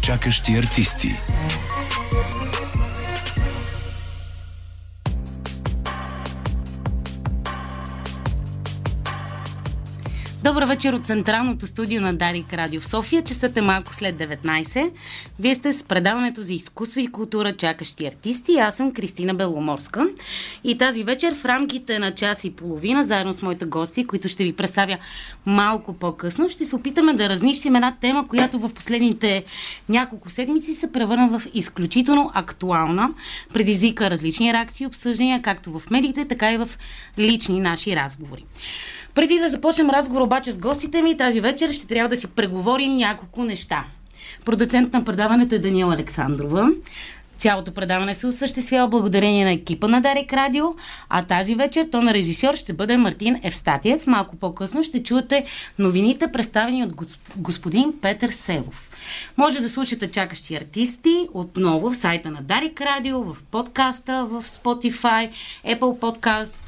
Чакащи артисти. Добър вечер от Централното студио на Дарик Радио в София. Часът е малко след 19. Вие сте с предаването за изкуство и култура Чакащи артисти. Аз съм Кристина Беломорска. И тази вечер в рамките на час и половина, заедно с моите гости, които ще ви представя малко по-късно, ще се опитаме да разнищим една тема, която в последните няколко седмици се превърна в изключително актуална, предизвика различни реакции и обсъждания, както в медиите, така и в лични наши разговори. Преди да започнем разговор обаче с гостите ми, тази вечер ще трябва да си преговорим няколко неща. Продуцент на предаването е Даниела Александрова. Цялото предаване се осъществява благодарение на екипа на Дарик Радио, а тази вечер то на режисьор ще бъде Мартин Евстатиев. Малко по-късно ще чуете новините, представени от господин Петър Севов. Може да слушате чакащи артисти отново в сайта на Дарик Радио, в подкаста, в Spotify, Apple Podcast,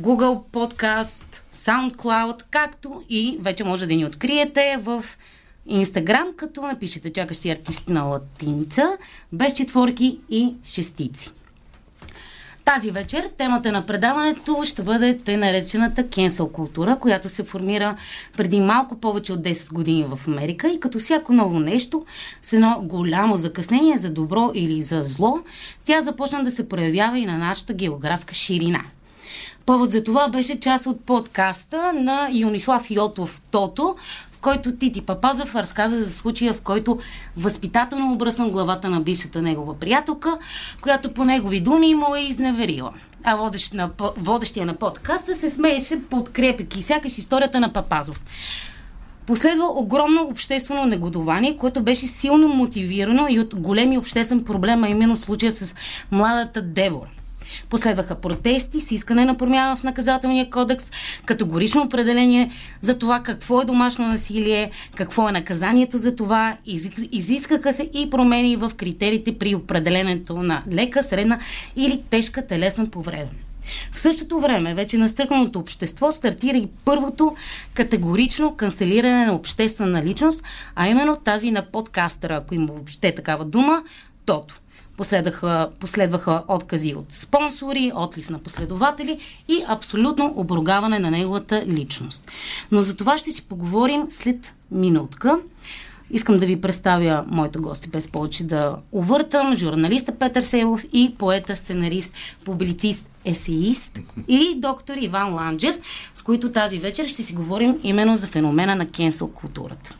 Google Podcast, SoundCloud, както и вече може да ни откриете в Инстаграм, като напишете чакащи артисти на латиница, без четворки и шестици. Тази вечер темата на предаването ще бъде те наречената кенсел култура, която се формира преди малко повече от 10 години в Америка и като всяко ново нещо, с едно голямо закъснение за добро или за зло, тя започна да се проявява и на нашата географска ширина – Повод за това беше част от подкаста на Юнислав Йотов Тото, в който Тити Папазов разказа за случая, в който възпитателно обръсна главата на бившата негова приятелка, която по негови думи му е изневерила. А водещ на, водещия на подкаста се смееше, подкрепяки сякаш историята на Папазов. Последва огромно обществено негодование, което беше силно мотивирано и от големи обществен проблем, а именно случая с младата Девора. Последваха протести с искане на промяна в наказателния кодекс, категорично определение за това какво е домашно насилие, какво е наказанието за това. Изискаха се и промени в критериите при определенето на лека, средна или тежка телесна повреда. В същото време вече настърканото общество стартира и първото категорично канцелиране на обществена личност, а именно тази на подкастера, ако има въобще такава дума, Тото. Последваха, последваха откази от спонсори, отлив на последователи и абсолютно обругаване на неговата личност. Но за това ще си поговорим след минутка. Искам да ви представя моите гости без повече да увъртам. Журналиста Петър Селов и поета, сценарист, публицист, есеист и доктор Иван Ланджев, с които тази вечер ще си говорим именно за феномена на кенсел културата.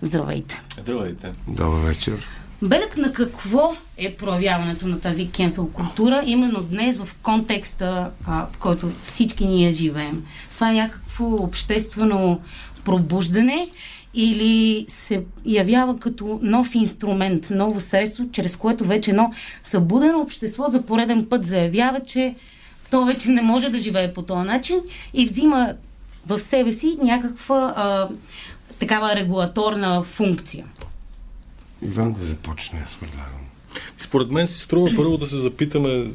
Здравейте! Здравейте! Добър вечер! Белек на какво е проявяването на тази кенсел култура именно днес в контекста, а, в който всички ние живеем? Това е някакво обществено пробуждане или се явява като нов инструмент, ново средство, чрез което вече едно събудено общество за пореден път заявява, че то вече не може да живее по този начин и взима в себе си някаква а, такава регулаторна функция. Иван да започне, аз предлагам. Според мен си струва първо да се запитаме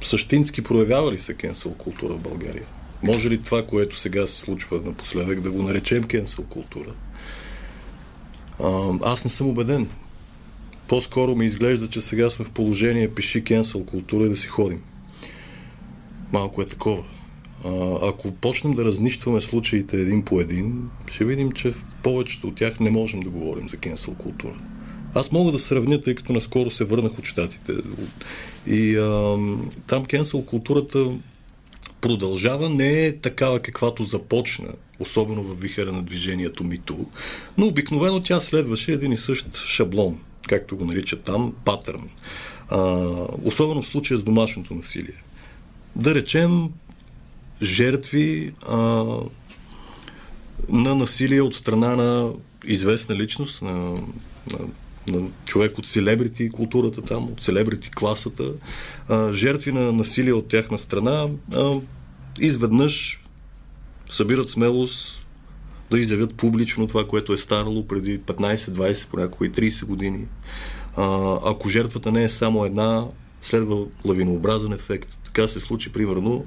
същински проявява ли се кенсел култура в България? Може ли това, което сега се случва напоследък, да го наречем кенсел култура? Аз не съм убеден. По-скоро ми изглежда, че сега сме в положение пиши кенсел култура и да си ходим. Малко е такова. А, ако почнем да разнищваме случаите един по един, ще видим, че в повечето от тях не можем да говорим за кенсел култура. Аз мога да сравня, тъй като наскоро се върнах от щатите. И а, там кенсел културата продължава, не е такава каквато започна, особено в вихара на движението Мито, но обикновено тя следваше един и същ шаблон, както го наричат там, патърн. А, особено в случая с домашното насилие. Да речем, жертви а, на насилие от страна на известна личност, на на човек от селебрити културата там, от селебрити класата, а, жертви на насилие от тяхна страна, а, изведнъж събират смелост да изявят публично това, което е станало преди 15, 20, понякога и 30 години. А, ако жертвата не е само една, следва лавинообразен ефект. Така се случи, примерно,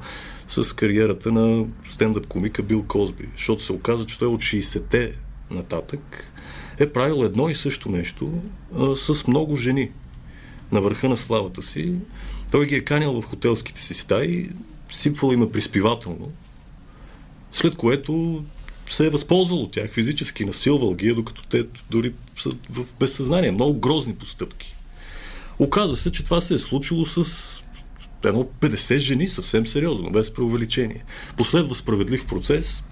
с кариерата на стендъп комика Бил Козби, защото се оказа, че той от 60-те нататък е правил едно и също нещо а, с много жени на върха на славата си. Той ги е канял в хотелските си стаи, сипвал има приспивателно, след което се е възползвал от тях, физически насилвал ги, докато те дори са в безсъзнание. Много грозни постъпки. Оказва се, че това се е случило с едно 50 жени, съвсем сериозно, без преувеличение. Последва справедлив процес.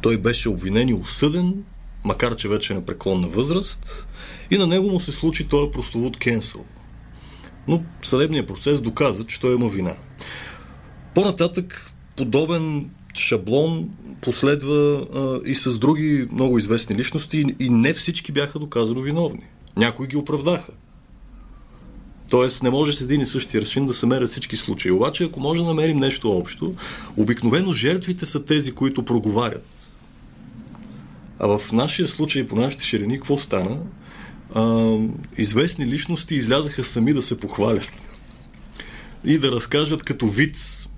Той беше обвинен и осъден, макар че вече е на преклонна възраст, и на него му се случи този простовод кенсъл. Но съдебният процес доказа, че той има вина. По-нататък подобен шаблон последва а, и с други много известни личности и не всички бяха доказано виновни. Някои ги оправдаха. Тоест не може с един и същия аршин да се мерят всички случаи. Обаче, ако може да намерим нещо общо, обикновено жертвите са тези, които проговарят. А в нашия случай, по нашите ширини, какво стана? А, известни личности излязаха сами да се похвалят и да разкажат като виц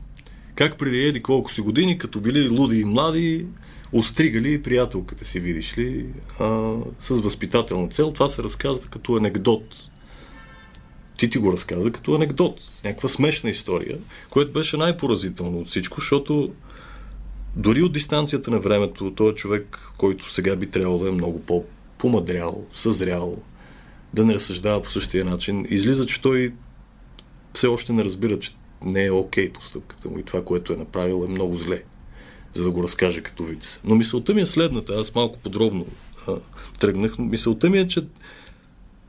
как преди еди колко си години, като били луди и млади, остригали приятелката си, видиш ли, а, с възпитателна цел. Това се разказва като анекдот. Ти ти го разказа като анекдот. Някаква смешна история, което беше най-поразително от всичко, защото дори от дистанцията на времето, този човек, който сега би трябвало да е много по-помадрял, съзрял, да не разсъждава по същия начин, излиза, че той все още не разбира, че не е окей okay постъпката му и това, което е направил е много зле, за да го разкаже като вид. Но мисълта ми е следната, аз малко подробно а, тръгнах, мисълта ми е, че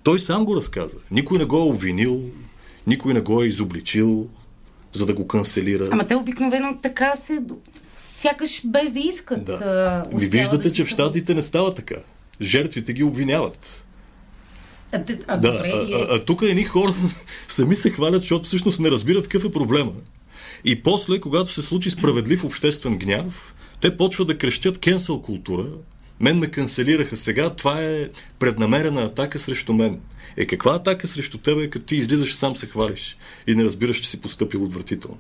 той сам го разказа. Никой не го е обвинил, никой не го е изобличил, за да го канцелира. Ама те обикновено така се, сякаш без да искат. Да. Ми виждате, да че в Штатите не става така. Жертвите ги обвиняват. А, а, да, добре, а, а, а тук едни хора сами се хвалят, защото всъщност не разбират какъв е проблема. И после, когато се случи справедлив обществен гняв, те почват да крещят кенсел култура. Мен ме канцелираха сега, това е преднамерена атака срещу мен. Е, каква атака срещу тебе, като ти излизаш сам се хвалиш и не разбираш, че си поступил отвратително?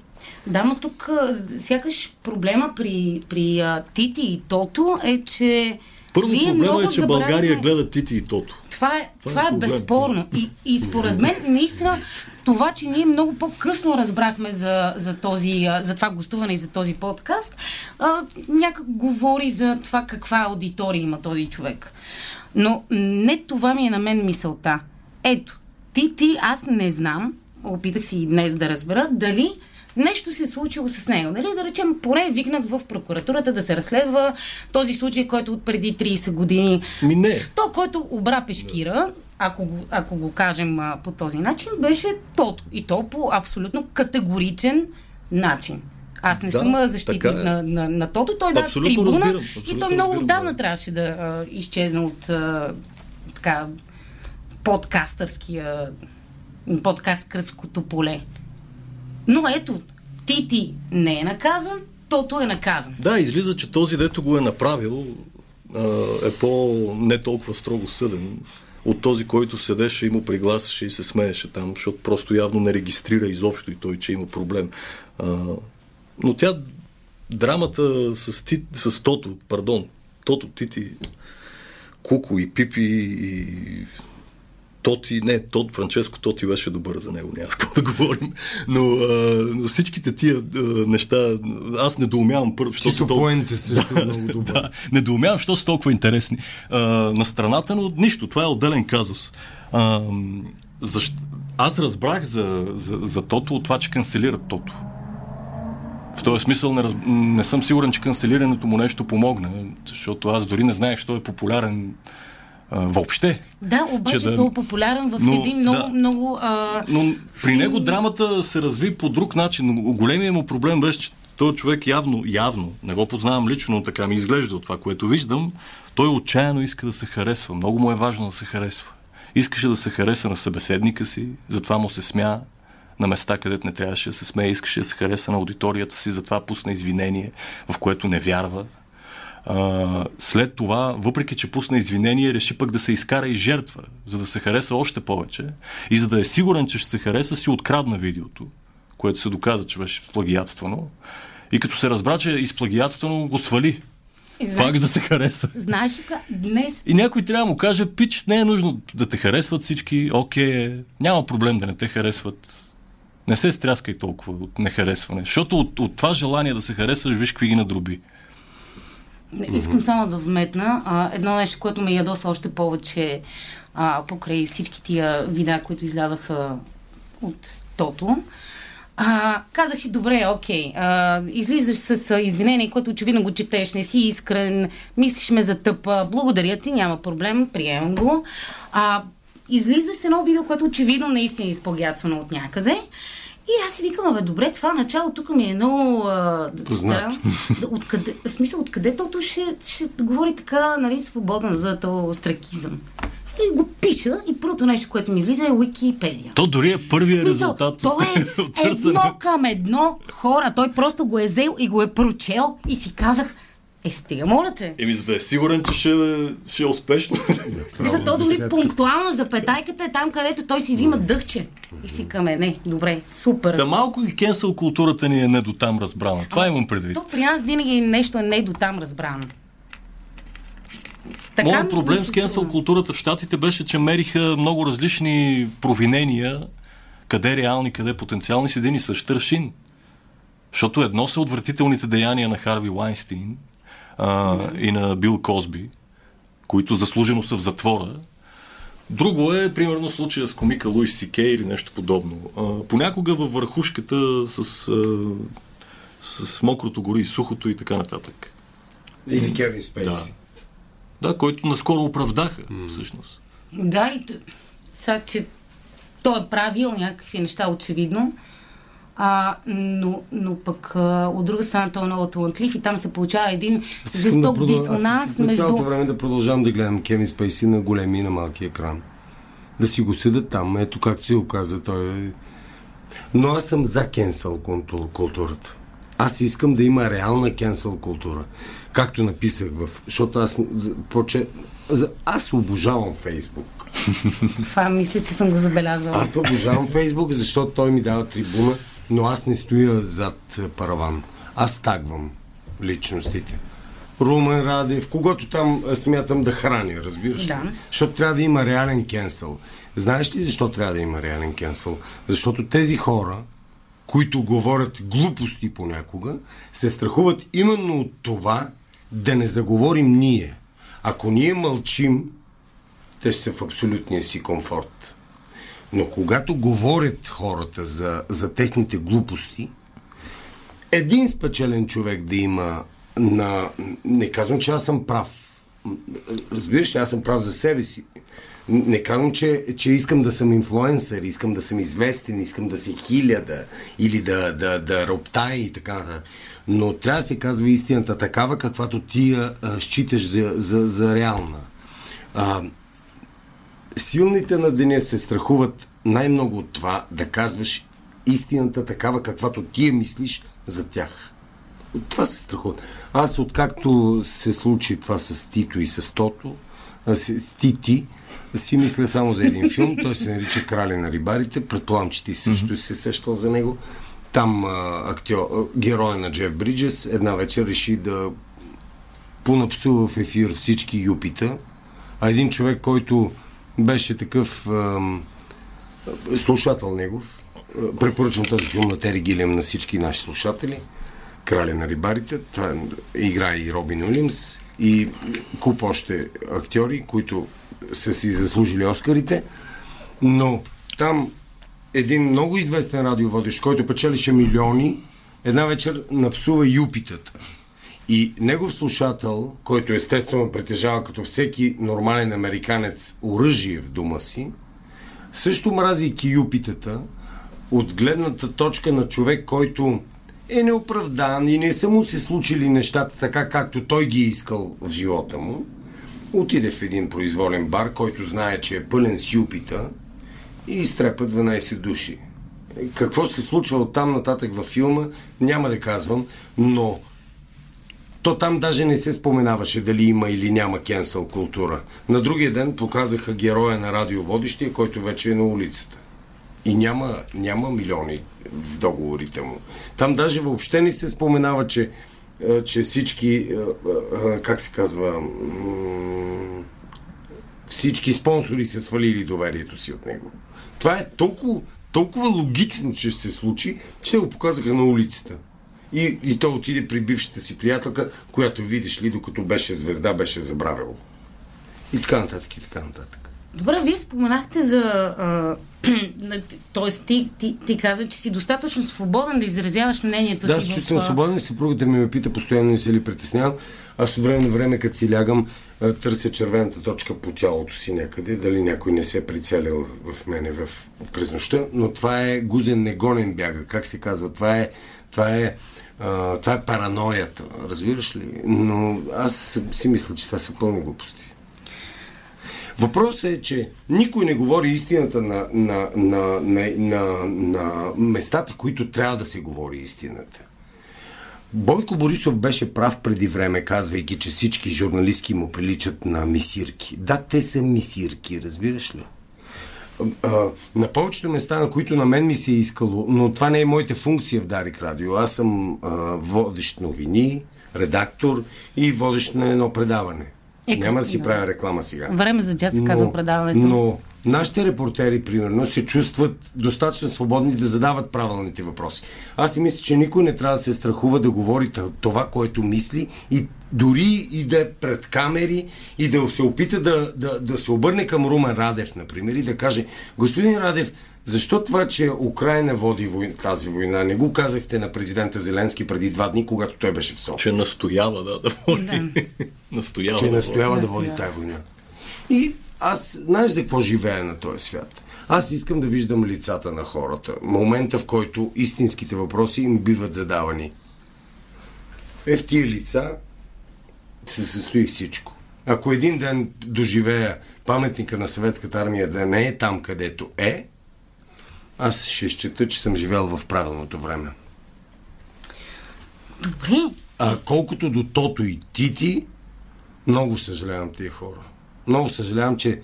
Да, но тук сякаш проблема при, при а, Тити и Тото е, че първо проблема е, че забравяме... България гледа Тити и Тото. Това е, това, това е, е безспорно. И, и според мен, наистина, това, че ние много по-късно разбрахме за, за, този, за това гостуване и за този подкаст, а, някак говори за това каква аудитория има този човек. Но не това ми е на мен мисълта. Ето, ти, ти, аз не знам, опитах си и днес да разбера, дали нещо се е случило с него. Нали? Да речем, поне е викнат в прокуратурата да се разследва този случай, който от преди 30 години. Ми не. То, който обра пешкира, ако го, ако го кажем а, по този начин, беше тото. И то по абсолютно категоричен начин. Аз не да, съм защитник е. на, на, на Тото. Той да трибуна разбирам, и той много отдавна да. трябваше да а, изчезне от а, така подкастърския подкасткърското поле. Но ето, Тити не е наказан, Тото е наказан. Да, излиза, че този, дето го е направил, е по не толкова строго съден от този, който седеше и му пригласеше и се смееше там, защото просто явно не регистрира изобщо и той, че има проблем. но тя, драмата с, ти, с Тото, пардон, Тото, Тити, Куко и Пипи и Тоти, не, Тот, Франческо Тоти беше добър за него, няма какво да говорим. Но а, всичките тия а, неща, аз недоумявам първо, що са толкова... също да, много добър. Да, недоумявам, що са толкова интересни. А, на страната, но нищо, това е отделен казус. А, защ... Аз разбрах за, за, за Тото от това, че канцелират Тото. В този смисъл не, раз... не съм сигурен, че канцелирането му нещо помогне, защото аз дори не знаех, що е популярен въобще. Да, обаче да... е популярен в но, един много, да, много... А... Но при него драмата се разви по друг начин. Големият му проблем беше, че този човек явно, явно, не го познавам лично, но така ми изглежда от това, което виждам, той отчаяно иска да се харесва. Много му е важно да се харесва. Искаше да се хареса на събеседника си, затова му се смя на места, където не трябваше да се смее, искаше да се хареса на аудиторията си, затова пусна извинение, в което не вярва. А, след това, въпреки че пусна извинение, реши пък да се изкара и жертва, за да се хареса още повече. И за да е сигурен, че ще се хареса, си открадна видеото, което се доказа, че беше плагиатствано. И като се разбра, че е изплагиатствано, го свали. И знаеш- Пак да се хареса. Знаеш ли, днес И някой трябва да му каже, пич, не е нужно да те харесват всички, окей, няма проблем да не те харесват. Не се стряскай толкова от нехаресване, защото от, от това желание да се харесаш, виж какви ги надроби. Искам само да вметна а, едно нещо, което ме ядоса още повече а, покрай всички тия видеа, които излядаха от Тото. А, казах си, добре, окей, а, излизаш с а, извинение, което очевидно го четеш, не си искрен, мислиш ме за тъпа, благодаря ти, няма проблем, приемам го. А, излизаш с едно видео, което очевидно наистина е изплагясвано от някъде. И аз си викам, абе, добре, това начало тук ми е много а, Познато. Откъде, в смисъл, откъде тото ще, ще говори така, нали, свободно за то стракизъм? И го пиша и първото нещо, което ми излиза е Википедия. То дори е първият Смисъл, резултат то е едно към едно хора. Той просто го е взел и го е прочел и си казах, е, стига, моля те. Еми, за да е сигурен, че ще, ще е успешно. За то дори пунктуално запетайката е там, където той си взима дъхче. И си каме, не, добре, супер. Та малко и кенсъл културата ни е не до там разбрана. Това имам предвид. То при нас винаги нещо е не до там разбрано. Моят проблем с кенсъл културата в Штатите беше, че мериха много различни провинения, къде реални, къде потенциални с един и същ аршин. Защото едно са отвратителните деяния на Харви Лайнстин а, и на Бил Козби, които заслужено са в затвора. Друго е, примерно, случая с комика Луис Си Кей или нещо подобно. А, понякога във върхушката с, а, с мокрото гори, сухото и така нататък. Или Кевин Спейси. Да. Да, който наскоро оправдаха, всъщност. Да, и сега, че той е правил някакви неща, очевидно. А, но, но пък а, от друга страна той е много талантлив и там се получава един жесток продъл- дисонанс аз между... цялото време да продължавам да гледам Кевин Спейси на големи и на малки екран. Да си го седат там, ето както си го каза, той е... Но аз съм за кенсъл култур- културата. Аз искам да има реална кенсъл култура. Както написах в... Защото аз... Поче... Аз обожавам Фейсбук. Това мисля, че съм го забелязала. Аз обожавам Фейсбук, защото той ми дава трибуна, но аз не стоя зад параван. Аз тагвам личностите. Румен Радев, когато там е, смятам да храня, разбираш ли? Да. Защото трябва да има реален кенсъл. Знаеш ли защо трябва да има реален кенсъл? Защото тези хора, които говорят глупости понякога, се страхуват именно от това да не заговорим ние. Ако ние мълчим, те ще са в абсолютния си комфорт. Но когато говорят хората за, за техните глупости, един спечелен човек да има на... Не казвам, че аз съм прав. Разбираш аз съм прав за себе си. Не казвам, че, че искам да съм инфлуенсър, искам да съм известен, искам да се хиля да, или да, да, да роптая и така нататък. Но трябва да се казва истината такава, каквато ти я считаш за, за, за реална. А, силните на деня се страхуват най-много от това да казваш истината такава, каквато ти я мислиш за тях. От това се страхуват. Аз, откакто се случи това с Тито и с Тото, Тити, си мисля само за един филм. Той се нарича Краля на рибарите. Предполагам, че ти също си се сещал за него. Там актьор, героя на Джеф Бриджес една вечер реши да понапсува в ефир всички юпита, а един човек, който беше такъв ам, слушател негов, препоръчвам този филм на Тери Гилем на всички наши слушатели, Краля на рибарите, това играе и Робин Уилямс и куп още актьори, които са си заслужили Оскарите, но там един много известен радиоводещ, който печелише милиони, една вечер напсува юпитата. И негов слушател, който естествено притежава като всеки нормален американец оръжие в дома си, също мразейки юпитата, от гледната точка на човек, който е неоправдан и не са му се случили нещата така, както той ги е искал в живота му, отиде в един произволен бар, който знае, че е пълен с юпита и изтрепа 12 души. Какво се случва от там нататък във филма, няма да казвам, но то там даже не се споменаваше дали има или няма кенсъл култура. На другия ден показаха героя на радиоводещия, който вече е на улицата. И няма, няма милиони в договорите му. Там даже въобще не се споменава, че а, че всички, а, а, как се казва, всички спонсори са свалили доверието си от него. Това е толкова, толкова логично, че се случи, че го показаха на улицата. И, и той отиде при бившата си приятелка, която видиш ли, докато беше звезда, беше забравил. И така нататък, и така нататък. Добре, вие споменахте за... Тоест, ти, ти, ти каза, че си достатъчно свободен да изразяваш мнението да, си. Да, чувствам свободен. Съпругата ми ме пита постоянно не се ли притеснявам. Аз от време на време, като си лягам, търся червената точка по тялото си някъде, дали някой не се е прицелил в мене в, през нощта, но това е гузен негонен бяга, как се казва. Това е, това е, а, това е параноята, разбираш ли? Но аз си мисля, че това са пълни глупости. Въпросът е, че никой не говори истината на, на, на, на, на, на местата, които трябва да се говори истината. Бойко Борисов беше прав преди време, казвайки, че всички журналистки му приличат на мисирки. Да, те са мисирки, разбираш ли? А, на повечето места, на които на мен ми се е искало, но това не е моите функция в Дарик Радио. Аз съм а, водещ новини, редактор и водещ на едно предаване. Е, Няма да си правя реклама сега. Време за джаз се казва предаването. Но нашите репортери, примерно, се чувстват достатъчно свободни да задават правилните въпроси. Аз си мисля, че никой не трябва да се страхува да говори това, което мисли и дори и да е пред камери и да се опита да, да, да се обърне към Румен Радев, например, и да каже, господин Радев, защо това, че Украина води война, тази война, не го казахте на президента Зеленски преди два дни, когато той беше в София? Че настоява да, да води. Да. настоява, че да настоява да води тази война. И аз, знаеш за какво живея на този свят? Аз искам да виждам лицата на хората. Момента, в който истинските въпроси им биват задавани. Е в тия лица се състои всичко. Ако един ден доживея паметника на съветската армия да не е там, където е, аз ще счета, че съм живял в правилното време. Добре. А колкото до Тото и Тити, много съжалявам тия хора. Много съжалявам, че...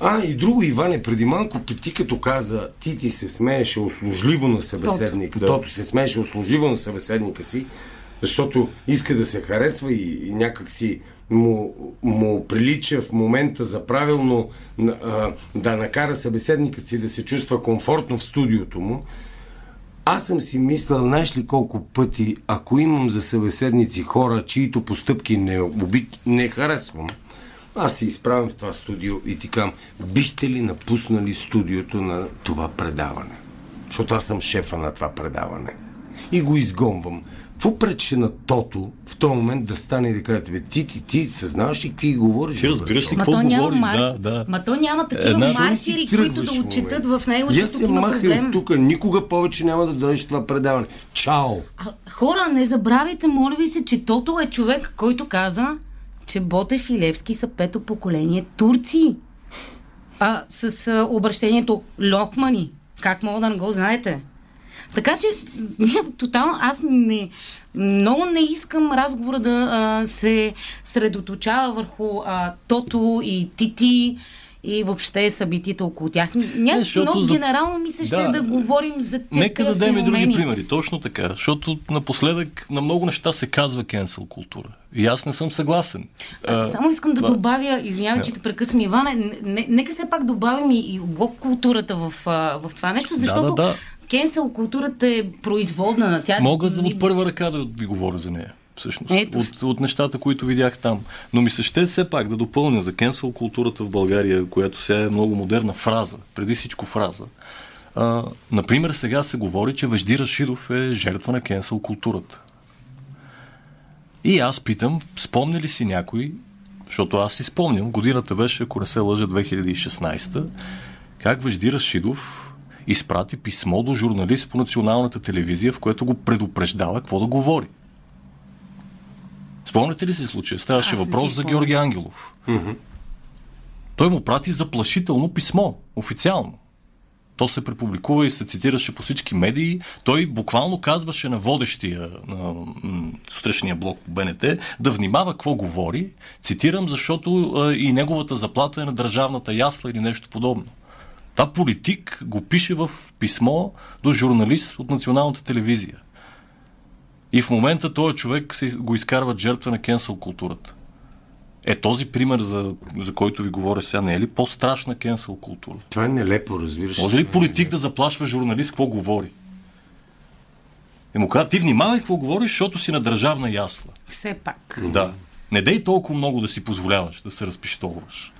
А, и друго, Иване, преди малко ти като каза, Тити се смееше услужливо на събеседника. Тото. Тото се смееше услужливо на събеседника си, защото иска да се харесва и, и някак си му, му прилича в момента за правилно а, да накара събеседника си да се чувства комфортно в студиото му, аз съм си мислил, знаеш ли колко пъти, ако имам за събеседници хора, чието постъпки не, оби, не харесвам, аз се изправям в това студио и ти кам, бихте ли напуснали студиото на това предаване? Защото аз съм шефа на това предаване. И го изгонвам. Какво пречеше на Тото в този момент да стане и да каже тебе, ти, ти, ти съзнаваш ли какви говориш? Ти разбираш ли какво говориш? Мар... Да, да. Ма то няма такива Една... маркери, които да отчетат в него, че тук има проблем. от тук, никога повече няма да дойдеш това предаване. Чао! А, хора, не забравяйте, моля ви се, че Тото е човек, който каза, че Ботев и Левски са пето поколение турци. А с а, обращението Локмани. Как мога да не го знаете? Така че, тотално, аз не, много не искам разговора да а, се средоточава върху а, Тото и Тити и въобще събитията около тях. Ня... Не, но за... генерално ми се ще да, да говорим за тези Нека да дадем и други примери. Точно така. Защото напоследък на много неща се казва cancel култура. И аз не съм съгласен. А, само искам това... да добавя, извинявай, че те прекъсвам, Иване, нека все пак добавим и, и блок културата в, в това нещо, защото да, да, да. Кенсел културата е производна. Тя... Мога за от първа ръка да ви говоря за нея. Всъщност, Ето. от, от нещата, които видях там. Но ми се ще все пак да допълня за кенсел културата в България, която сега е много модерна фраза, преди всичко фраза. А, например, сега се говори, че Вежди Рашидов е жертва на кенсел културата. И аз питам, спомня ли си някой, защото аз си спомням, годината беше, ако не се лъжа, 2016, как Вежди Рашидов изпрати писмо до журналист по националната телевизия, в което го предупреждава какво да говори. Спомняте ли си случая? Ставаше въпрос за Георги Ангелов. Mm-hmm. Той му прати заплашително писмо, официално. То се препубликува и се цитираше по всички медии. Той буквално казваше на водещия на сутрешния блок по БНТ да внимава какво говори. Цитирам, защото а, и неговата заплата е на държавната ясла или нещо подобно. Това политик го пише в писмо до журналист от националната телевизия. И в момента този човек се, го изкарват жертва на кенсъл културата. Е, този пример, за, за който ви говоря сега, не е ли по-страшна кенсъл култура? Това е нелепо, разбираш. Може ли политик да заплашва журналист какво говори? И му казва, ти внимавай какво говориш, защото си на държавна ясла. Все пак. Да. Не дей толкова много да си позволяваш да се разпиштоваш.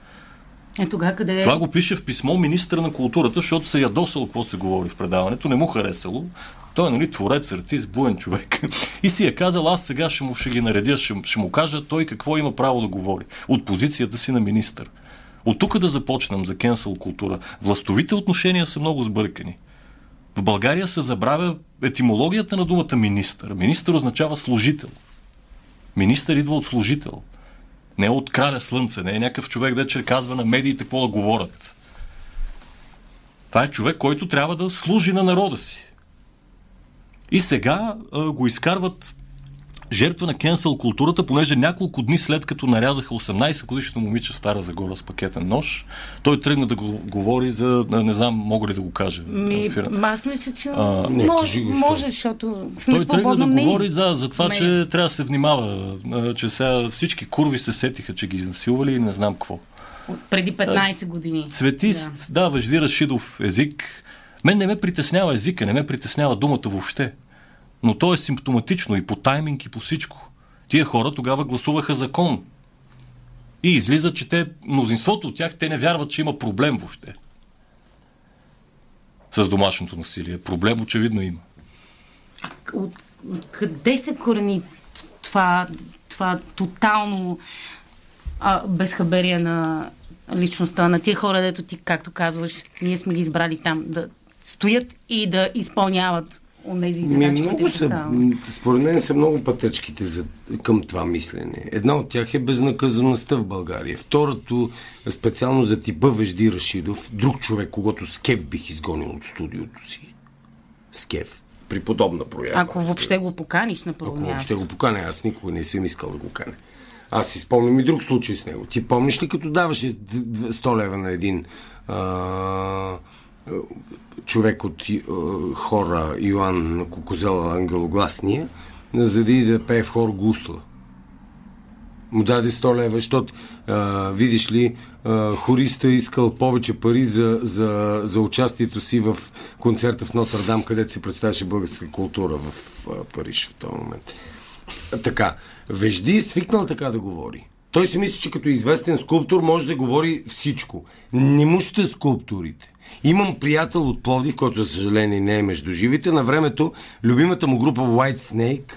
Е, тогава къде е? Това го пише в писмо министър на културата, защото се ядосал какво се говори в предаването, не му харесало. Той е нали, творец, артист, буен човек. И си е казал, аз сега ще му ще ги наредя, ще, ще му кажа той какво има право да говори. От позицията си на министър. От тук да започнем за кенсъл култура. Властовите отношения са много сбъркани. В България се забравя етимологията на думата министър. Министър означава служител. Министър идва от служител. Не е от краля слънце, не е някакъв човек, да казва на медиите какво да говорят. Това е човек, който трябва да служи на народа си. И сега а, го изкарват жертва на кенсъл културата, понеже няколко дни след като нарязаха 18 годишното момиче в Стара Загора с пакетен нож, той тръгна да го говори за, не знам, мога ли да го кажа. Ми, аз мисля, че А, не, може, кажи го, може, що? защото сме Той тръгна да мнение. говори за, за това, Ме- че трябва да се внимава, че сега всички курви се сетиха, че ги изнасилвали и не знам какво. Преди 15 години. Цветист, да, да Вежди Рашидов език. Мен не ме притеснява езика, не ме притеснява думата въобще. Но то е симптоматично и по тайминг, и по всичко. Тия хора тогава гласуваха закон. И излиза, че те, мнозинството от тях, те не вярват, че има проблем въобще. С домашното насилие. Проблем очевидно има. От, къде се корени това, това тотално а, безхаберие на личността на тия хора, дето ти, както казваш, ние сме ги избрали там да стоят и да изпълняват онези задачи, много които са, според мен са много пътечките за, към това мислене. Една от тях е безнаказаността в България. Второто, специално за типа Вежди Рашидов, друг човек, когато с кев бих изгонил от студиото си. С кев. При подобна проява. Ако въобще го поканиш на първо Ако въобще го поканя, аз никога не съм искал да го каня. Аз си спомням и друг случай с него. Ти помниш ли като даваше д- д- 100 лева на един а, човек от а, хора Йоан Кокозела Ангелогласния, за да иде да пее в хор гусла? му даде 100 лева, защото а, видиш ли, а, хориста е искал повече пари за, за, за участието си в концерта в Нотр-Дам, където се представяше българска култура в а, Париж в този момент. Така, Вежди е свикнал така да говори. Той си мисли, че като известен скулптор може да говори всичко. Не му ще скулптурите. Имам приятел от Пловдив, който за съжаление не е между живите. На времето любимата му група White Snake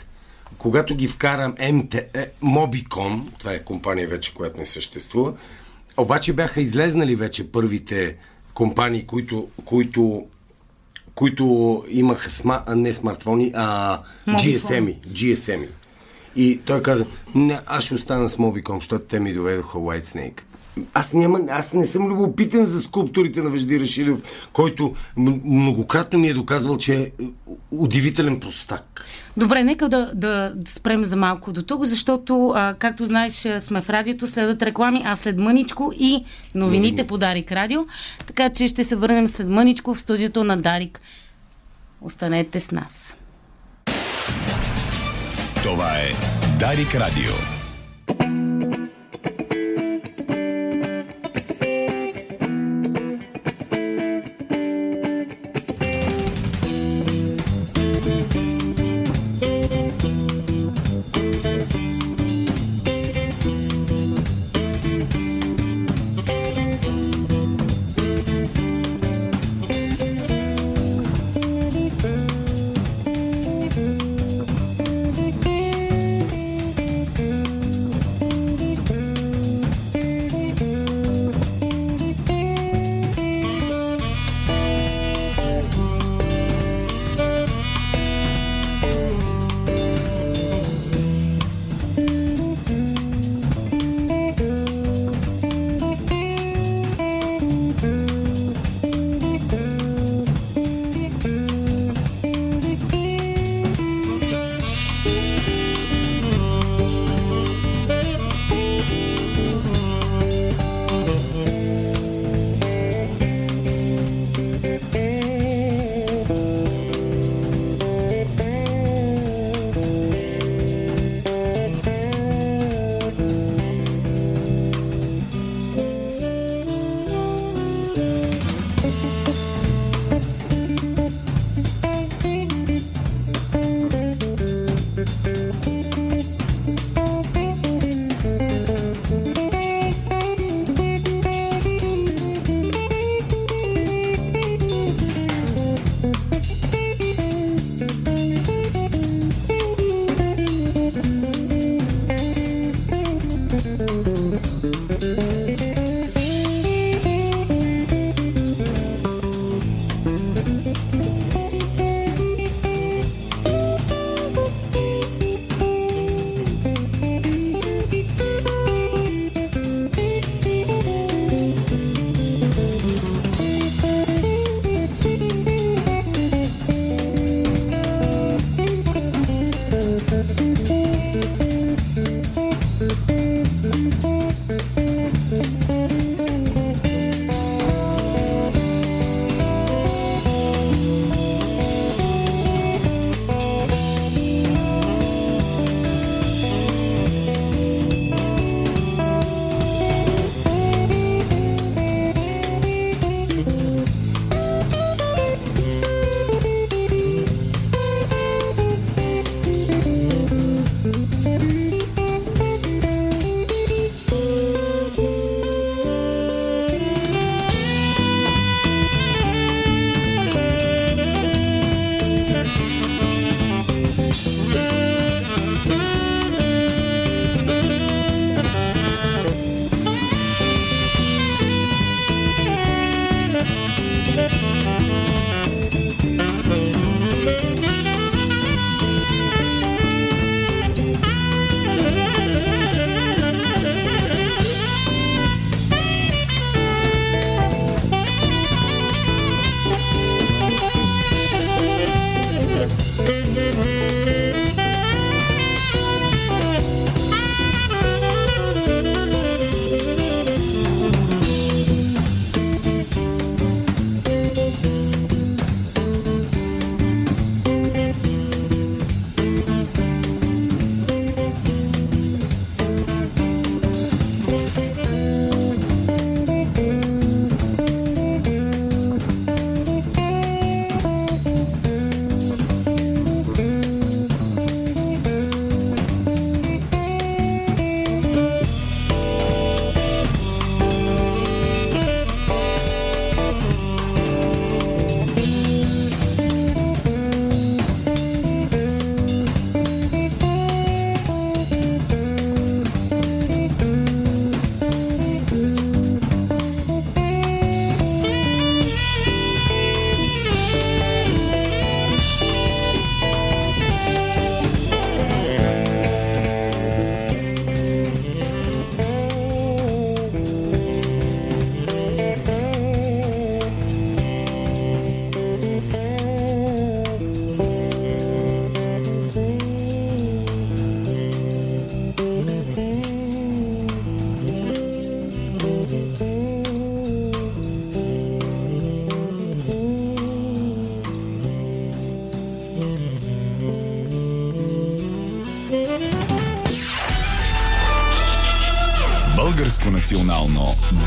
когато ги вкарам МТ, е, Mobicom, това е компания вече, която не съществува, обаче бяха излезнали вече първите компании, които, които, които имаха сма, а не смартфони, а GSM-и. GSM-и. И той каза, не, аз ще остана с Mobicom, защото те ми доведоха White Snake. Аз, няма, аз не съм любопитен за скулптурите на Вежди Рашидов, който м- многократно ми е доказвал, че е удивителен простак. Добре, нека да, да спрем за малко до тук, защото, а, както знаеш, сме в радиото, следват реклами, а след мъничко и новините по Дарик Радио. Така че ще се върнем след мъничко в студиото на Дарик. Останете с нас. Това е Дарик Радио.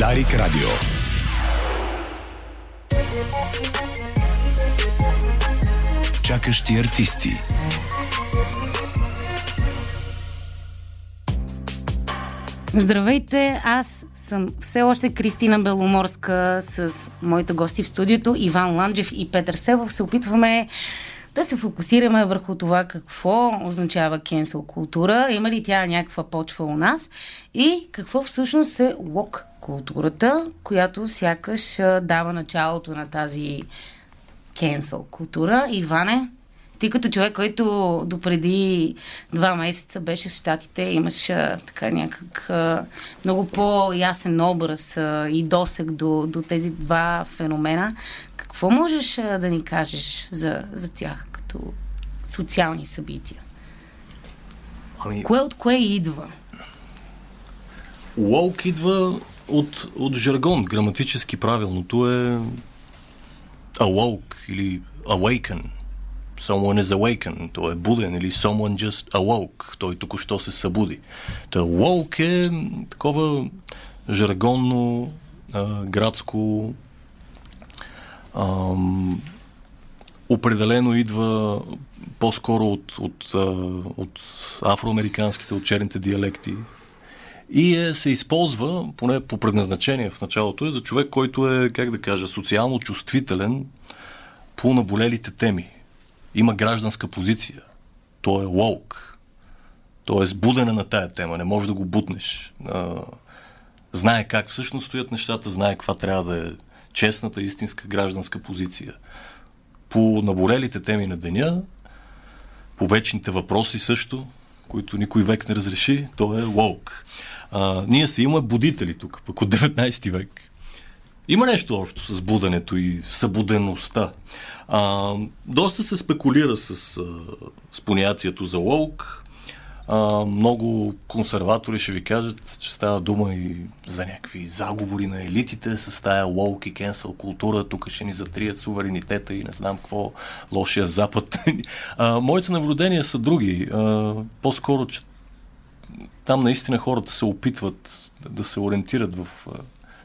Дарик Радио. Чакащи артисти. Здравейте, аз съм все още Кристина Беломорска с моите гости в студиото Иван Ланджев и Петър Севов. Се опитваме се фокусираме върху това какво означава кенсел култура, има ли тя някаква почва у нас и какво всъщност е лок културата, която сякаш дава началото на тази кенсел култура. Иване, ти като човек, който допреди два месеца беше в Штатите, имаш така някак много по-ясен образ и досег до, до тези два феномена. Какво можеш да ни кажеш за, за тях като социални събития? Ами... Кое от кое идва? Уолк идва от, от жаргон. Граматически правилното е awoke или awaken. Someone is awakened. Той е буден или someone just awoke. Той току-що се събуди. Та woke е такова жаргонно, а, градско ам, определено идва по-скоро от, от, от афроамериканските, от черните диалекти. И е, се използва, поне по предназначение в началото, е за човек, който е, как да кажа, социално чувствителен по наболелите теми. Има гражданска позиция. Той е лоук. Той е сбудене на тая тема. Не можеш да го бутнеш. Знае как всъщност стоят нещата, знае каква трябва да е честната, истинска гражданска позиция. По наболелите теми на деня, по вечните въпроси също, които никой век не разреши, то е лоук. А, ние си имаме будители тук, пък от 19 век. Има нещо общо с буденето и събудеността. А, доста се спекулира с, с понятието за лоук. Много консерватори ще ви кажат, че става дума и за някакви заговори на елитите с тая лоук и кенсъл култура. Тук ще ни затрият суверенитета и не знам какво, лошия запад. А, моите наблюдения са други. А, по-скоро, че там наистина хората се опитват да, се ориентират в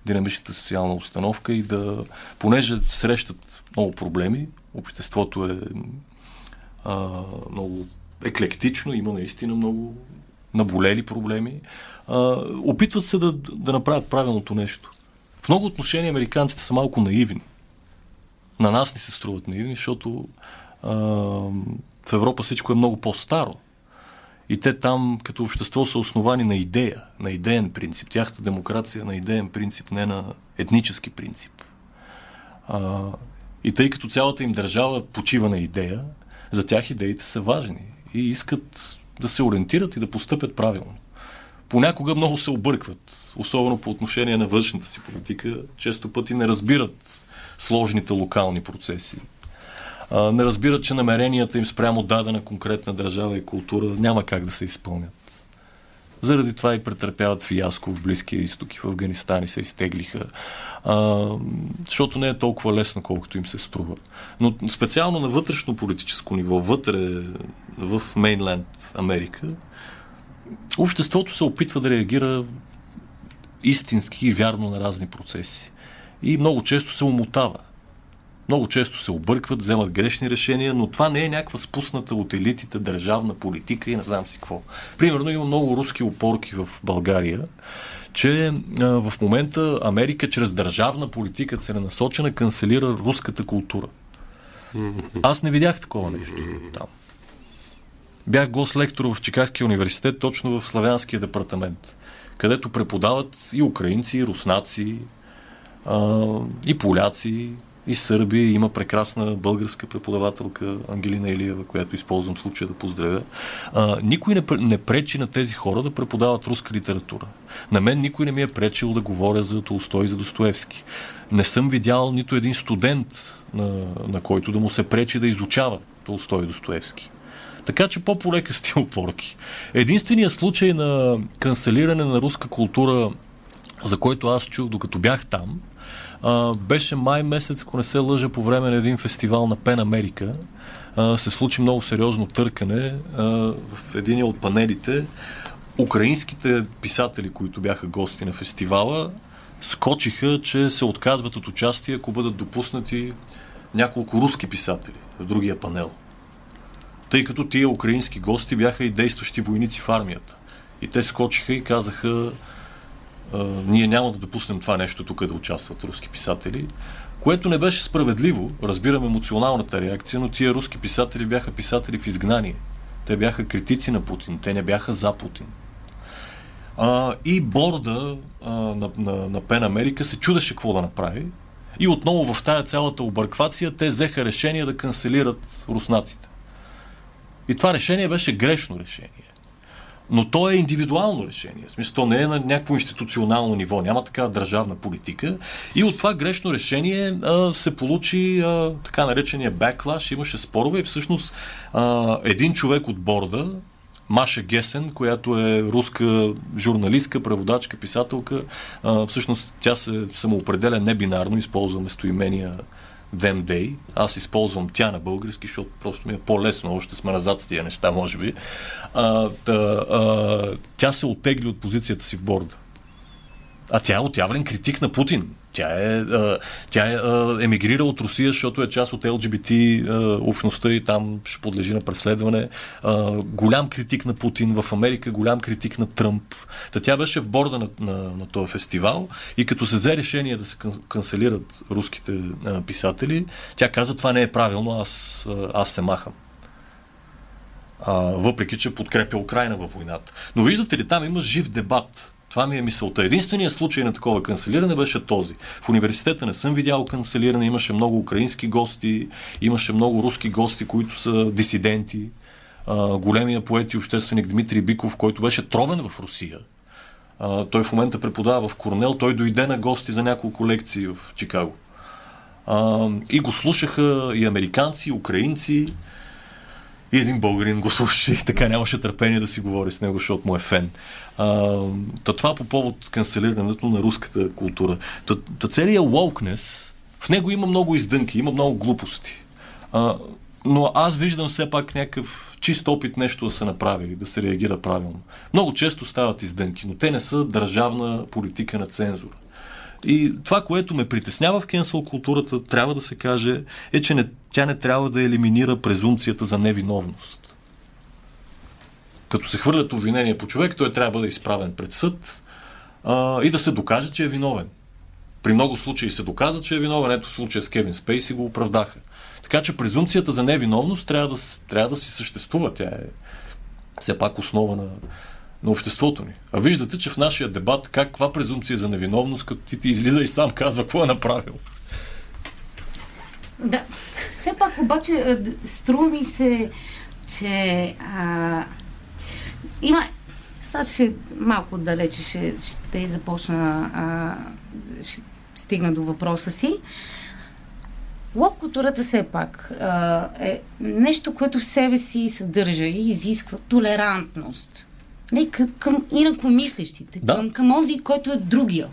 динамичната социална установка и да, понеже срещат много проблеми, обществото е а, много еклектично, има наистина много наболели проблеми. А, опитват се да, да направят правилното нещо. В много отношения американците са малко наивни. На нас не се струват наивни, защото а, в Европа всичко е много по-старо. И те там като общество са основани на идея, на идеен принцип. Тяхната демокрация е на идеен принцип, не на етнически принцип. А, и тъй като цялата им държава почива на идея, за тях идеите са важни и искат да се ориентират и да постъпят правилно. Понякога много се объркват, особено по отношение на външната си политика. Често пъти не разбират сложните локални процеси. Не разбират, че намеренията им спрямо дадена конкретна държава и култура няма как да се изпълнят. Заради това и претърпяват фиаско в Близкия изток и в Афганистан и се изтеглиха. А, защото не е толкова лесно, колкото им се струва. Но специално на вътрешно политическо ниво, вътре в Мейнленд Америка, обществото се опитва да реагира истински и вярно на разни процеси. И много често се умотава. Много често се объркват, вземат грешни решения, но това не е някаква спусната от елитите държавна политика и не знам си какво. Примерно има много руски опорки в България, че а, в момента Америка чрез държавна политика целенасочена канцелира руската култура. Аз не видях такова нещо там. Бях гост-лектор в Чикагския университет, точно в Славянския департамент, където преподават и украинци, и руснаци, а, и поляци, и Сърбия. Има прекрасна българска преподавателка Ангелина Илиева, която използвам случая да поздравя. А, никой не, не пречи на тези хора да преподават руска литература. На мен никой не ми е пречил да говоря за Толстой и за Достоевски. Не съм видял нито един студент, на, на който да му се пречи да изучава Толстой и Достоевски. Така че по-полека с тия опорки. Единственият случай на канцелиране на руска култура, за който аз чух докато бях там, а, беше май месец, ако не се лъжа, по време на един фестивал на Пен Америка. Се случи много сериозно търкане а, в един от панелите. украинските писатели, които бяха гости на фестивала, скочиха, че се отказват от участие, ако бъдат допуснати няколко руски писатели в другия панел. Тъй като тия украински гости бяха и действащи войници в армията. И те скочиха и казаха, ние няма да допуснем това нещо тук да участват руски писатели, което не беше справедливо. Разбирам емоционалната реакция, но тия руски писатели бяха писатели в изгнание. Те бяха критици на Путин, те не бяха за Путин. А, и борда а, на, на, на Пен Америка се чудеше какво да направи. И отново в тая цялата обърквация те взеха решение да канцелират руснаците. И това решение беше грешно решение. Но то е индивидуално решение. В смисъл, то не е на някакво институционално ниво. Няма такава държавна политика. И от това грешно решение а, се получи а, така наречения беклаш. Имаше спорове и всъщност а, един човек от борда, Маша Гесен, която е руска журналистка, преводачка, писателка. А, всъщност тя се самоопределя небинарно, използва местоимения day. Аз използвам тя на български, защото просто ми е по-лесно, още сме назад с тия неща, може би. А, та, а, тя се оттегли от позицията си в борда. А тя е отявлен критик на Путин. Тя е, тя е емигрира от Русия, защото е част от ЛГБТ общността и там ще подлежи на преследване. Голям критик на Путин в Америка, голям критик на Тръмп. Та тя беше в борда на, на, на този фестивал и като се взе решение да се канцелират руските писатели, тя каза това не е правилно, аз, аз се махам. А, въпреки, че подкрепя Украина във войната. Но виждате ли, там има жив дебат това ми е мисълта. Единственият случай на такова канцелиране беше този. В университета не съм видял канцелиране, имаше много украински гости, имаше много руски гости, които са дисиденти. А, големия поет и общественик Дмитрий Биков, който беше тровен в Русия. А, той в момента преподава в Корнел, той дойде на гости за няколко лекции в Чикаго. А, и го слушаха и американци, и украинци. И един българин го слушаше и така нямаше търпение да си говори с него, защото му е фен. Та това по повод канцелирането на руската култура. Та, та целият wokeness, в него има много издънки, има много глупости. А, но аз виждам все пак някакъв чист опит нещо да се направи, да се реагира правилно. Много често стават издънки, но те не са държавна политика на цензура. И това, което ме притеснява в кенсъл културата, трябва да се каже, е, че не, тя не трябва да елиминира презумцията за невиновност като се хвърлят обвинения по човек, той трябва да бъде изправен пред съд а, и да се докаже, че е виновен. При много случаи се доказа, че е виновен. Ето в случая с Кевин Спейси го оправдаха. Така че презумцията за невиновност трябва да, трябва да си съществува. Тя е все пак основа на, на обществото ни. А виждате, че в нашия дебат каква презумпция за невиновност, като ти, ти излиза и сам казва какво е направил. Да, все пак обаче струва ми се, че а, има... Сега ще малко далече ще, ще започна а, ще стигна до въпроса си. Лоб културата все пак а, е нещо, което в себе си съдържа и изисква толерантност. Не, към, към инакомислещите, да. към, към онзи, който е другия.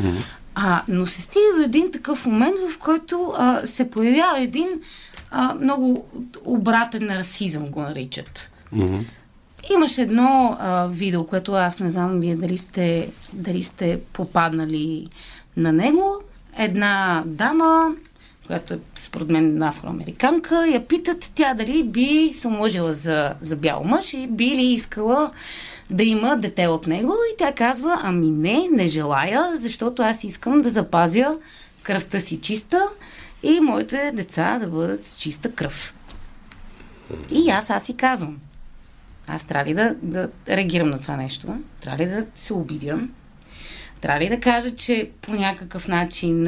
Mm-hmm. А, но се стига до един такъв момент, в който а, се появява един а, много обратен расизъм, го наричат. Mm-hmm. Имаше едно а, видео, което аз не знам вие дали сте, дали сте попаднали на него. Една дама, която е според мен афроамериканка, я питат тя дали би се омъжила за, за бял мъж и би ли искала да има дете от него. И тя казва, ами не, не желая, защото аз искам да запазя кръвта си чиста и моите деца да бъдат с чиста кръв. И аз, аз си казвам – аз трябва ли да, да реагирам на това нещо? Трябва ли да се обидя? Трябва ли да кажа, че по някакъв начин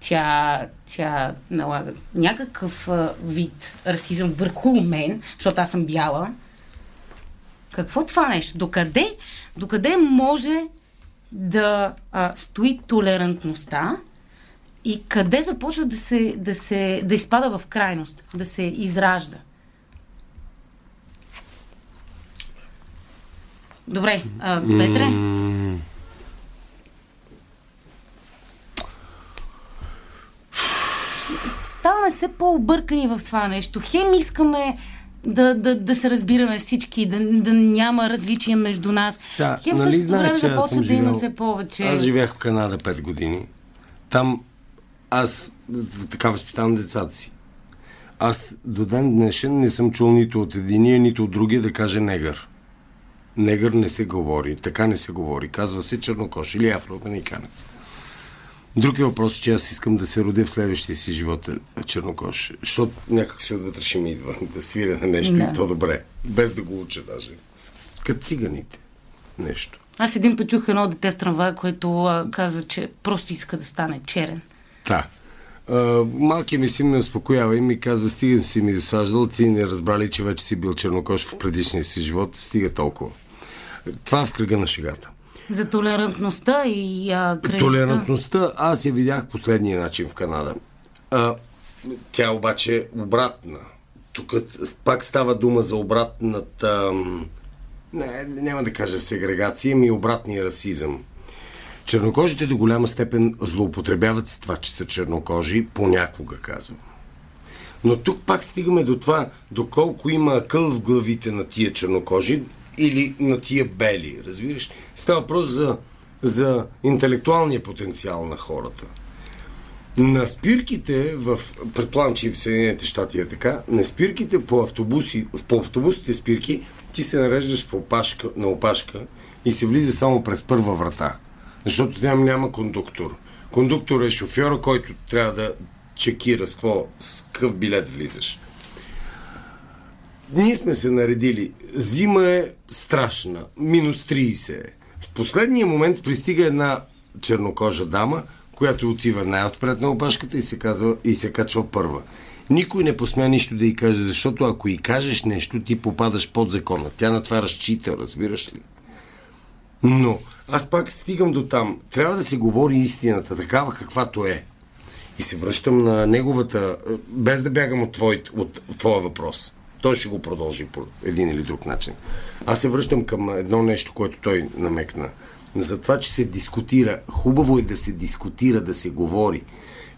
тя, тя налага някакъв вид расизъм върху мен, защото аз съм бяла? Какво е това нещо? Докъде, докъде може да а, стои толерантността и къде започва да се, да се да изпада в крайност, да се изражда? Добре, а, Петре? Ставаме все по-объркани в това нещо. Хем искаме да, да, да се разбираме всички, да, да няма различия между нас. Са, Хем нали знаеш, време започва да има живял- все повече. Аз живях в Канада 5 години. Там аз така възпитавам децата си. Аз до ден днешен не съм чул нито от единия, нито от другия да каже негър. Негър не се говори, така не се говори. Казва се чернокош или афроамериканец. Друг е въпрос, че аз искам да се родя в следващия си живот е, чернокош. Защото някак си отвътре ще ми идва да свиря на нещо Да. и то добре. Без да го уча даже. Като циганите. Нещо. Аз един път чух едно дете в трамвая, което а, каза, че просто иска да стане черен. Да. Малкият ми син ме успокоява и ми казва, стига си ми досаждал, ти не разбрали, че вече си бил чернокош в предишния си живот, стига толкова. Това в кръга на шегата. За толерантността и а, крайността. Толерантността аз я видях последния начин в Канада. А, тя обаче е обратна. Тук пак става дума за обратната... Не, няма да кажа сегрегация, ми обратния расизъм. Чернокожите до голяма степен злоупотребяват с това, че са чернокожи, понякога казвам. Но тук пак стигаме до това, доколко има къл в главите на тия чернокожи или на тия бели, разбираш? Става въпрос за, за интелектуалния потенциал на хората. На спирките, в, предполагам, че и в Съединените щати е така, на спирките по автобуси, по автобусите спирки, ти се нареждаш в опашка, на опашка и се влиза само през първа врата. Защото там няма кондуктор. Кондуктор е шофьора, който трябва да чекира с, какво, с какъв билет влизаш. Ние сме се наредили. Зима е страшна. Минус 30 е. В последния момент пристига една чернокожа дама, която отива най-отпред на опашката и се, казва, и се качва първа. Никой не посмя нищо да й каже, защото ако й кажеш нещо, ти попадаш под закона. Тя на това разчита, разбираш ли? Но аз пак стигам до там. Трябва да се говори истината, такава каквато е. И се връщам на неговата, без да бягам от, твой, от, от твоя въпрос. Той ще го продължи по един или друг начин. Аз се връщам към едно нещо, което той намекна. За това, че се дискутира. Хубаво е да се дискутира, да се говори.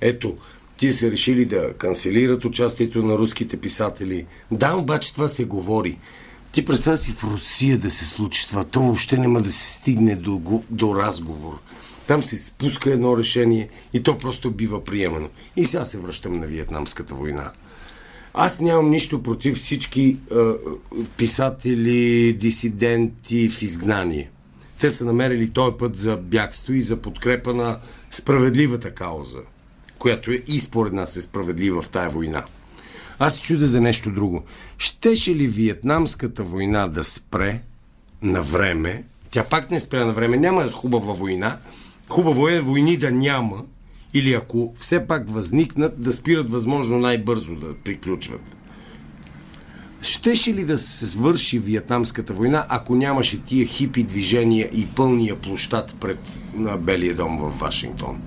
Ето, ти са решили да канцелират участието на руските писатели. Да, обаче това се говори. Ти представя си в Русия да се случи това. То въобще няма да се стигне до, до разговор. Там се спуска едно решение и то просто бива приемано. И сега се връщам на Виетнамската война. Аз нямам нищо против всички е, писатели, дисиденти в изгнание. Те са намерили този път за бягство и за подкрепа на справедливата кауза, която е и според нас е справедлива в тая война. Аз се чудя за нещо друго. Щеше ли Виетнамската война да спре на време? Тя пак не спря на време. Няма хубава война. Хубаво е войни да няма. Или ако все пак възникнат, да спират възможно най-бързо да приключват. Щеше ли да се свърши Виетнамската война, ако нямаше тия хипи движения и пълния площад пред на Белия дом в Вашингтон?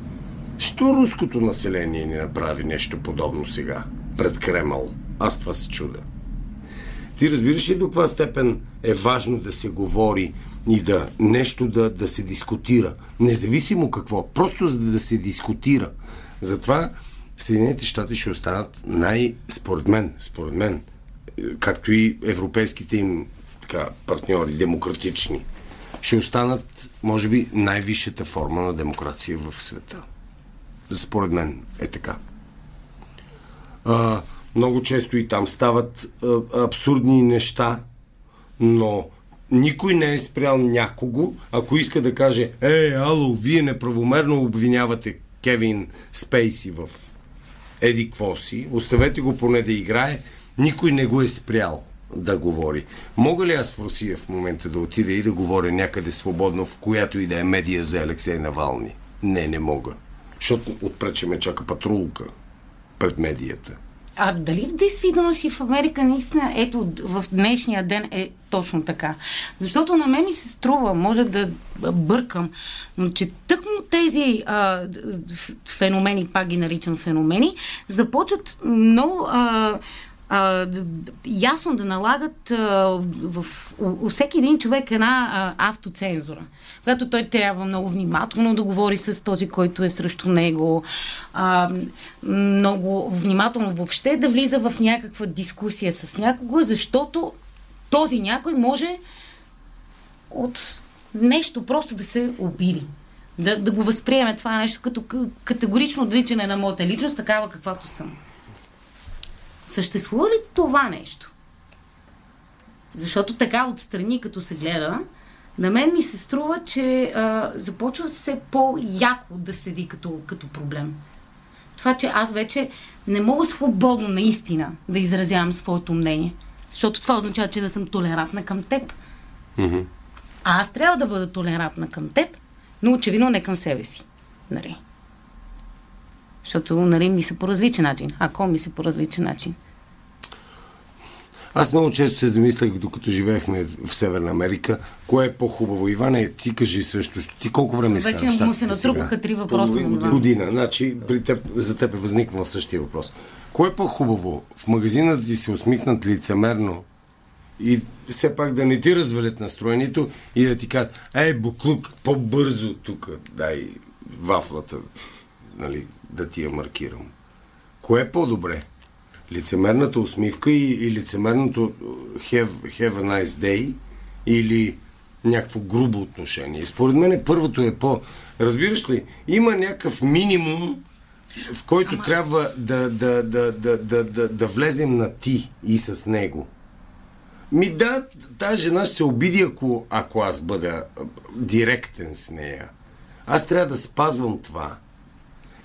Що руското население не направи нещо подобно сега, пред Кремъл? Аз това се чуда. Ти разбираш ли до каква степен е важно да се говори и да нещо да, да се дискутира, независимо какво, просто за да се дискутира. Затова Съединените щати ще останат най, според мен, според мен, както и европейските им така, партньори, демократични, ще останат, може би, най-висшата форма на демокрация в света. Според мен е така. А, много често и там стават а, абсурдни неща, но никой не е спрял някого, ако иска да каже, е, ало, вие неправомерно обвинявате Кевин Спейси в Еди Квоси, оставете го поне да играе, никой не го е спрял да говори. Мога ли аз в Русия в момента да отида и да говоря някъде свободно, в която и да е медия за Алексей Навални? Не, не мога. Защото отпред ще ме чака патрулка пред медията. А дали в действителност и в Америка наистина, ето в днешния ден е точно така? Защото на мен ми се струва, може да бъркам, но че тъкмо тези а, феномени, пак ги наричам феномени, започват много а, а, ясно да налагат а, в, у, у всеки един човек една а, автоцензура. Когато той трябва много внимателно да говори с този, който е срещу него, а, много внимателно въобще да влиза в някаква дискусия с някого, защото този някой може от нещо просто да се обиди. Да, да го възприеме това нещо като категорично отличане на моята личност, такава каквато съм. Съществува ли това нещо? Защото така отстрани, като се гледа, на мен ми се струва, че а, започва все по-яко да седи като, като проблем. Това, че аз вече не мога свободно наистина да изразявам своето мнение. Защото това означава, че да съм толерантна към теб. Mm-hmm. А аз трябва да бъда толерантна към теб, но очевидно не към себе си. Нали? Защото нали, ми се по различен начин. Ако ми се по различен начин. Аз много често се замислях, докато живеехме в Северна Америка, кое е по-хубаво. Иване, ти кажи също. Ти колко време изкараш? Вече му се натрупаха три въпроса. Година. година. Значи, при теб, за теб е възникнал същия въпрос. Кое е по-хубаво? В магазина да ти се усмихнат лицемерно и все пак да не ти развалят настроението и да ти кажат, ей, буклук, по-бързо тук, дай вафлата, нали, да ти я маркирам. Кое е по-добре? Лицемерната усмивка и, и лицемерното have, have a nice day или някакво грубо отношение. Според мен първото е по... Разбираш ли, има някакъв минимум, в който Ама... трябва да, да, да, да, да, да, да влезем на ти и с него. Ми да, тази жена ще се обиди, ако, ако аз бъда директен с нея. Аз трябва да спазвам това.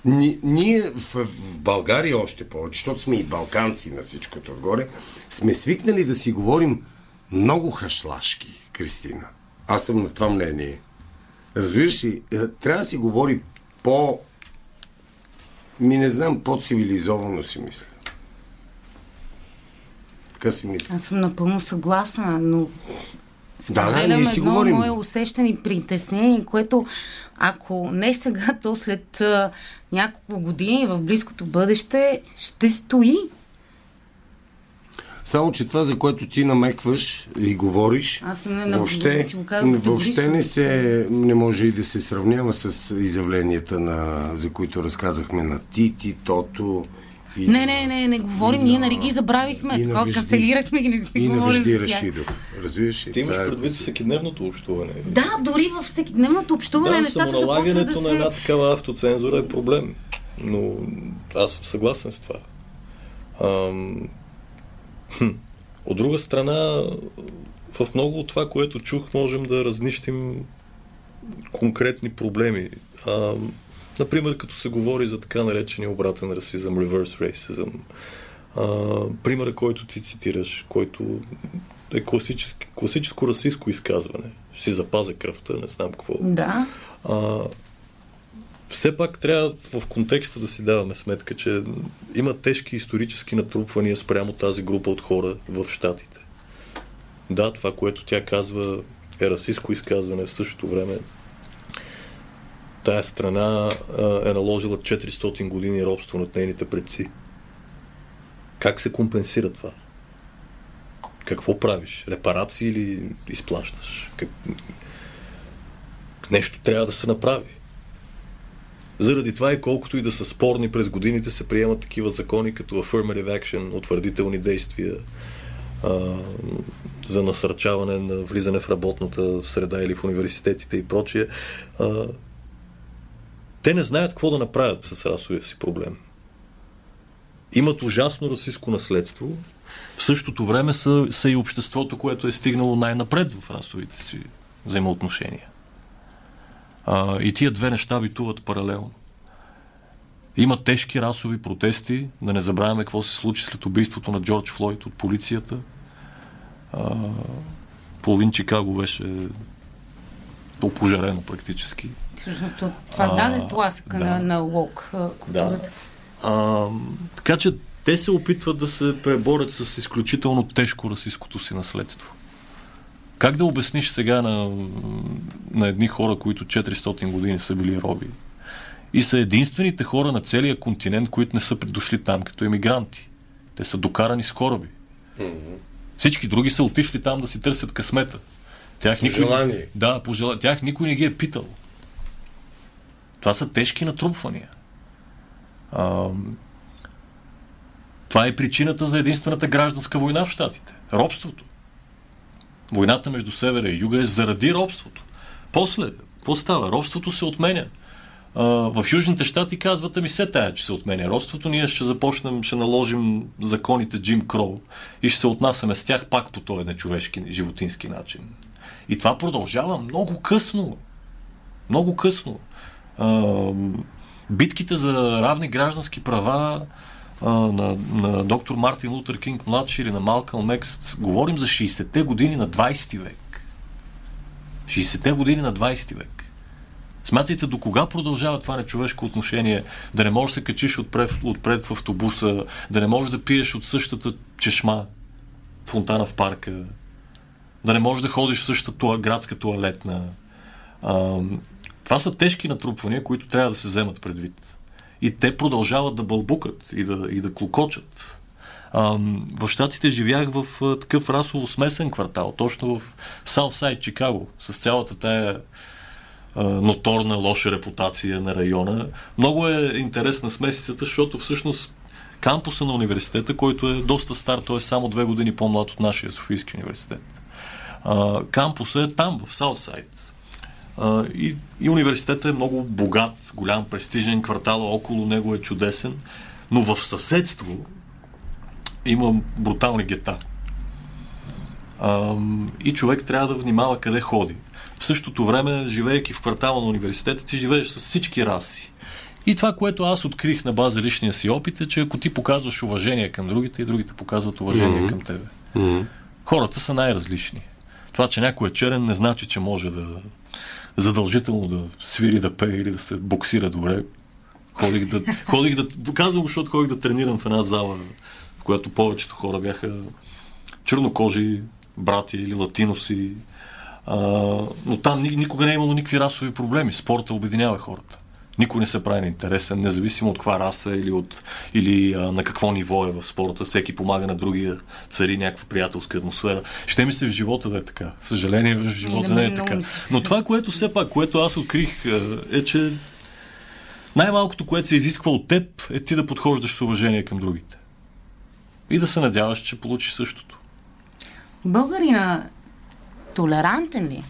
Ни, ние в, в България още повече, защото сме и балканци на всичкото отгоре, сме свикнали да си говорим много хашлашки, Кристина. Аз съм на това мнение. Разбираш ли, е, трябва да си говори по... Ми не знам, по-цивилизовано си мисля. Така си мисля. Аз съм напълно съгласна, но да, да, ние си едно говорим. мое усещане и притеснение, което ако не сега, то след няколко години в близкото бъдеще ще стои. Само, че това, за което ти намекваш и говориш, Аз не, въобще, да казвам, въобще не, се, не може и да се сравнява с изявленията, на, за които разказахме на Тити, Тото, и не, не, не, не говорим. Ние нали ги забравихме. Така канцелирахме ги, не си И на Вежди Рашидов. Разбираш ли? Ти имаш е предвид всекидневното общуване. Да, дори в всекидневното общуване да, нещата започват да се... на една такава автоцензура е проблем. Но аз съм съгласен с това. Ам... Хм. От друга страна, в много от това, което чух, можем да разнищим конкретни проблеми. Ам... Например, като се говори за така наречения обратен расизъм, reverse racism. А, примера, който ти цитираш, който е класическо расистско изказване. Ще си запазя кръвта, не знам какво. Да. А, все пак трябва в контекста да си даваме сметка, че има тежки исторически натрупвания спрямо тази група от хора в Штатите. Да, това, което тя казва е расистско изказване, в същото време тая страна е наложила 400 години робство над нейните предци. Как се компенсира това? Какво правиш? Репарации или изплащаш? Как... Нещо трябва да се направи. Заради това и колкото и да са спорни през годините се приемат такива закони като affirmative action, утвърдителни действия а, за насърчаване на влизане в работната среда или в университетите и прочие. А, те не знаят какво да направят с расовия си проблем. Имат ужасно расистско наследство. В същото време са, са и обществото, което е стигнало най-напред в расовите си взаимоотношения. А, и тия две неща битуват паралелно. Има тежки расови протести, да не забравяме какво се случи след убийството на Джордж Флойд от полицията. А, половин Чикаго беше опожарено практически. Всъщност това а, даде тласъка да. на, на лок Да. А, така че те се опитват да се преборят с изключително тежко расистското си наследство. Как да обясниш сега на, на едни хора, които 400 години са били роби и са единствените хора на целия континент, които не са дошли там като емигранти Те са докарани с кораби. Всички други са отишли там да си търсят късмета. Тях никой, желание. Да, по желание. Тях никой не ги е питал. Това са тежки натрупвания. Ам, това е причината за единствената гражданска война в Штатите. Робството. Войната между севера и юга е заради робството. После, какво става? Робството се отменя. А, в Южните щати казват, ами се тая, че се отменя робството, ние ще започнем, ще наложим законите Джим Кроу и ще се отнасяме с тях пак по този нечовешки, животински начин. И това продължава много късно. Много късно. Битките за равни граждански права на, на доктор Мартин Лутер Кинг младши или на Малкъл Мекс, говорим за 60-те години на 20 век. 60-те години на 20 век. Смятайте до кога продължава това нечовешко отношение, да не можеш да се качиш отпред, отпред в автобуса, да не можеш да пиеш от същата чешма, фонтана в парка, да не можеш да ходиш в същата градска туалетна. Това са тежки натрупвания, които трябва да се вземат предвид. И те продължават да бълбукат и да, и да клокочат. А, в Штатите живях в такъв расово смесен квартал, точно в Саутсайд, Чикаго, с цялата тая ноторна лоша репутация на района. Много е интересна смесицата, защото всъщност кампуса на университета, който е доста стар, той е само две години по-млад от нашия Софийски университет. А, кампуса е там, в Саутсайд. А, и, и университетът е много богат, голям, престижен квартал, около него е чудесен, но в съседство има брутални гета. А, и човек трябва да внимава къде ходи. В същото време, живеейки в квартала на университета, ти живееш с всички раси. И това, което аз открих на база личния си опит е, че ако ти показваш уважение към другите и другите показват уважение mm-hmm. към тебе. Mm-hmm. Хората са най-различни. Това, че някой е черен, не значи, че може да задължително да свири, да пее или да се боксира добре. Ходих да, ходих да казвам защото ходих да тренирам в една зала, в която повечето хора бяха чернокожи, брати или латиноси. А, но там никога не е имало никакви расови проблеми. Спорта обединява хората. Никой не се прави на интересен, независимо от каква раса или, от, или а, на какво ниво е в спорта. Всеки помага на другия, цари някаква приятелска атмосфера. Ще ми се в живота да е така. Съжаление, в живота не е така. Но това, което все пак, което аз открих, е, че най-малкото, което се изисква от теб, е ти да подхождаш с уважение към другите. И да се надяваш, че получиш същото. Българина толерантен ли?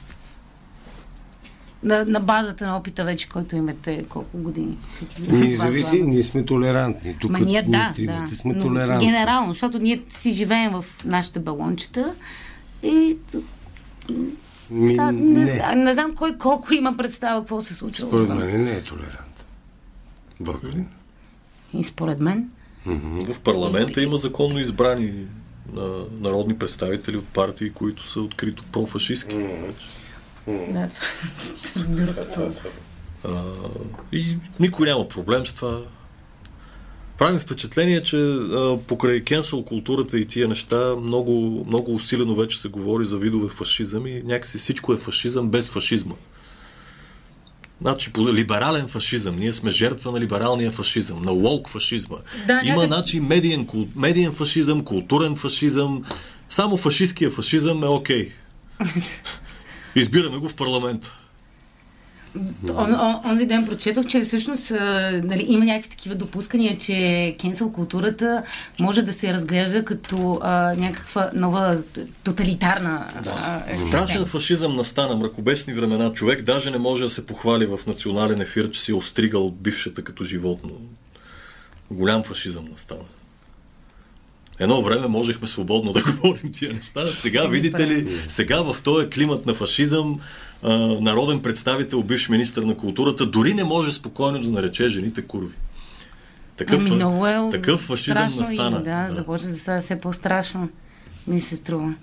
На, на базата на опита вече, който имате колко години? Ние зависи, ние сме толерантни. Тук Ма ние, да, да. сме Но толерантни. Генерално, защото ние си живеем в нашите балончета и Ми, Са, не, не. не. не знам кой колко има представа какво се случва. Според мен не е толерантен. Българин. И според мен. В парламента има законно избрани на народни представители от партии, които са открито профашистски. Да, това А, и никой няма проблем с това. Прави впечатление, че а, покрай кенсъл културата и тия неща много, много усилено вече се говори за видове фашизъм и някакси всичко е фашизъм без фашизма. Значи, по либерален фашизъм. Ние сме жертва на либералния фашизъм, на лоук фашизма. Да, Има, някак- значи, медиен, кул- медиен фашизъм, културен фашизъм. Само фашистския фашизъм е окей. Избираме го в парламента. Он, он, онзи ден прочетох, че всъщност а, нали, има някакви такива допускания, че кенсъл културата може да се разглежда като а, някаква нова тоталитарна а, Страшен система. фашизъм настана, мракобесни времена. Човек даже не може да се похвали в национален ефир, че си е остригал бившата като животно. Голям фашизъм настана. Едно време можехме свободно да говорим тия неща. Сега, видите ли, сега в този климат на фашизъм народен представител, бивш министр на културата, дори не може спокойно да нарече жените курви. Такъв, Ами много е такъв фашизъм настана. И, да, започна да става все по-страшно. Ми се струва.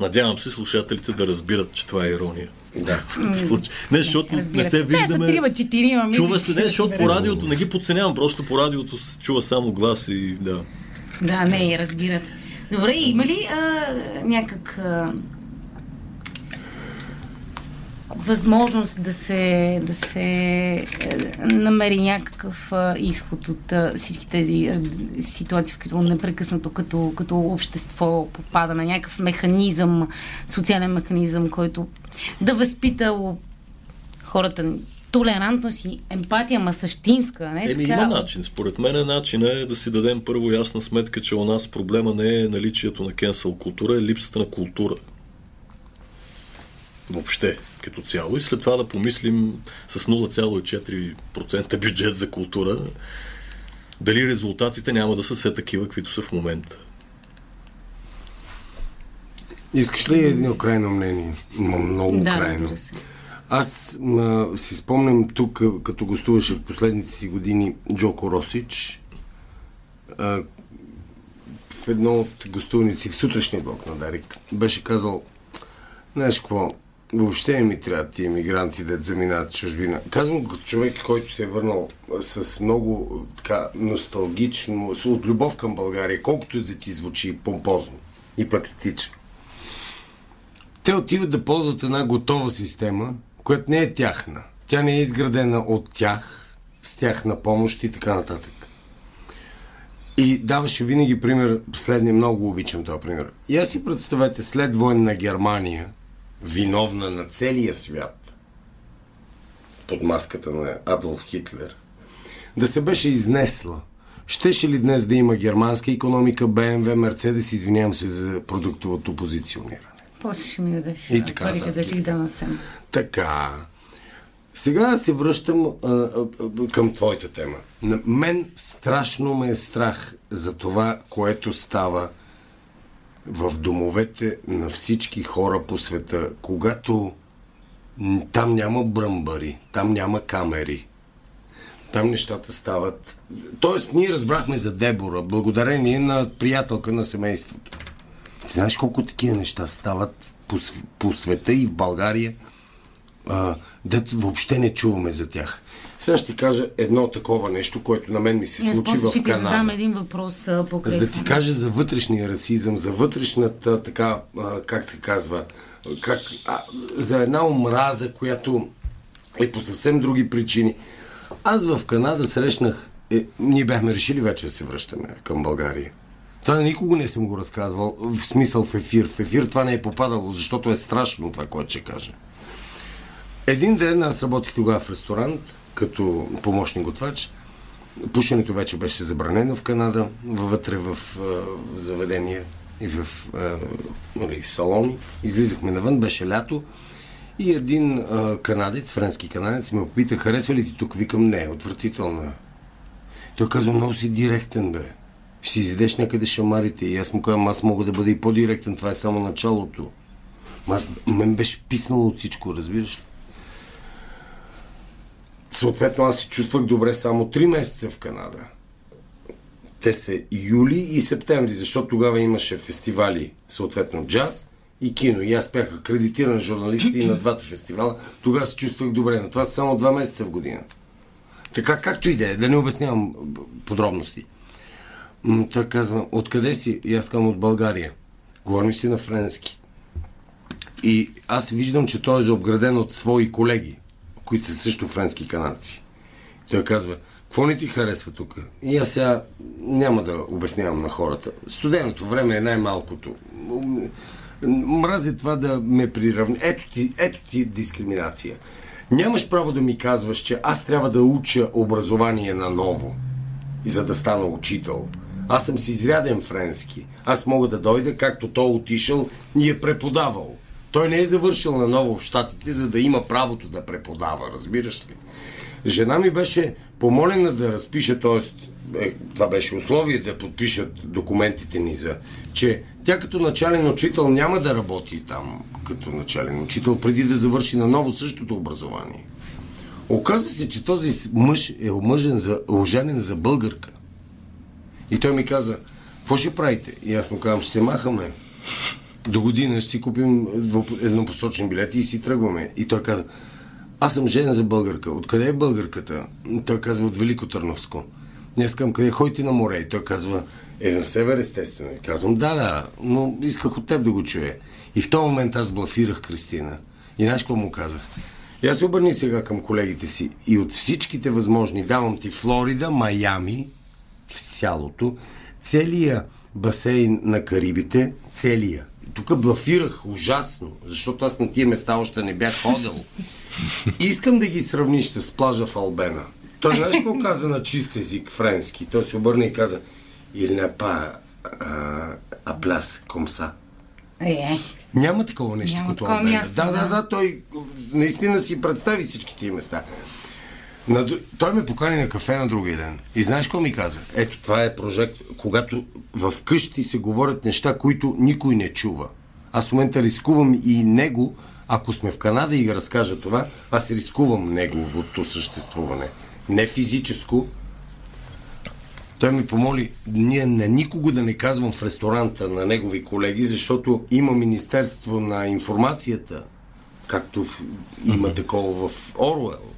Надявам се слушателите да разбират, че това е ирония. Да. Не, защото Разбира не се. се Те са виждаме. трима, четирима, Чува се, не, защото по радиото не ги подценявам, просто по радиото се чува само глас и да. Да, не, разбират. Добре, има ли а, някак... А, възможност да се, да се е, намери някакъв е, изход от е, всички тези ситуации, в които непрекъснато като, като общество попадаме, някакъв механизъм, социален механизъм, който да възпита хората толерантност и емпатия, ма същинска. Не? Еми, така... има начин. Според мен начин е да си дадем първо ясна сметка, че у нас проблема не е наличието на кенсъл култура, е липсата на култура. Въобще, като цяло. И след това да помислим с 0,4% бюджет за култура, дали резултатите няма да са все такива, каквито са в момента. Искаш ли едно крайно мнение? Много Да, крайно. Аз ма, си спомням тук, като гостуваше в последните си години Джоко Росич, а, в едно от гостувници в сутрешния блок на Дарик, беше казал, знаеш какво, въобще не ми трябва тия емигранти да заминават в чужбина. Казвам като човек, който се е върнал с много така носталгично, от любов към България, колкото и да ти звучи помпозно и патетично. Те отиват да ползват една готова система, която не е тяхна. Тя не е изградена от тях, с тяхна помощ и така нататък. И даваше винаги пример, последния много обичам този пример. И си представете след военна Германия, виновна на целия свят, под маската на Адолф Хитлер, да се беше изнесла. Щеше ли днес да има германска економика, БМВ, Мерцедес, извинявам се за продуктовото позициониране? После ще ми дадеш И така парите да ги донесем. Така. Сега се връщам а, а, а, към твоята тема. На мен страшно ме е страх за това, което става в домовете на всички хора по света, когато там няма бръмбари, там няма камери. Там нещата стават. Тоест, ние разбрахме за Дебора, благодарение на приятелка на семейството. Ти знаеш колко такива неща стават по, по света и в България, а, дето въобще не чуваме за тях. Сега ще ти кажа едно такова нещо, което на мен ми се аз случи в ще ти задам Канада. един въпрос покрай За да ти кажа за вътрешния расизъм, за вътрешната така, как се казва, как, а, за една омраза, която е по съвсем други причини. Аз в Канада срещнах, е, ние бяхме решили вече да се връщаме към България. Това никога не съм го разказвал, в смисъл в ефир. В ефир това не е попадало, защото е страшно това, което ще кажа. Един ден аз работих тогава в ресторант, като помощник готвач. Пушенето вече беше забранено в Канада, вътре в е, заведения и в е, нали, салони. Излизахме навън, беше лято. И един е, канадец, френски канадец, ме попита, харесва ли ти тук? Викам, не, отвратително е. Той казва, много си директен, бе. Ще си изидеш някъде шамарите. И аз му казвам, аз мога да бъда и по-директен, това е само началото. Аз, мен беше писнало от всичко, разбираш ли? Съответно, аз се чувствах добре само 3 месеца в Канада. Те са юли и септември, защото тогава имаше фестивали, съответно джаз и кино. И аз бях акредитиран журналист и на двата фестивала. Тогава се чувствах добре. Но това са само 2 месеца в годината. Така както и да е, да не обяснявам подробности. Той казва, откъде си? И аз казвам от България. Говорим си на френски. И аз виждам, че той е заобграден от свои колеги, които са също френски канадци. Той казва, какво не ти харесва тук? И аз сега няма да обяснявам на хората. Студеното време е най-малкото. М- Мразя това да ме приравни. Ето ти, ето ти дискриминация. Нямаш право да ми казваш, че аз трябва да уча образование на ново за да стана учител. Аз съм си изряден френски. Аз мога да дойда, както той отишъл и е преподавал. Той не е завършил на ново в Штатите, за да има правото да преподава, разбираш ли? Жена ми беше помолена да разпише, т.е. Това беше условие да подпишат документите ни за, че тя като начален учител няма да работи там като начален учител, преди да завърши на ново същото образование. Оказва се, че този мъж е омъжен за, оженен за българка. И той ми каза, какво ще правите? И аз му казвам, ще се махаме. До година ще си купим еднопосочни билети и си тръгваме. И той каза, аз съм женен за българка. Откъде е българката? Той казва, от Велико Търновско. Аз казвам, къде ходите на море? И той казва, е на север, естествено. И казвам, да, да, но исках от теб да го чуя. И в този момент аз блафирах Кристина. И знаеш какво му казах? И аз се обърни сега към колегите си и от всичките възможни давам ти Флорида, Майами, в цялото, целия басейн на Карибите, целия. Тук блафирах ужасно, защото аз на тия места още не бях ходил. Искам да ги сравниш с плажа в Албена. Той знаеш какво каза на чист език, френски? Той се обърна и каза Il n'est pas а пляс комса. Е, Няма такова нещо Няма като такова Албена. място, Да, да, да. да, той наистина си представи всички тия места. На, той ме покани на кафе на другия ден. И знаеш какво ми каза? Ето, това е прожект, когато в къщи се говорят неща, които никой не чува. Аз в момента рискувам и него, ако сме в Канада и ги разкажа това, аз рискувам неговото съществуване. Не физическо, той ми помоли ние на никого да не казвам в ресторанта на негови колеги, защото има Министерство на информацията, както в, има такова в Оруел.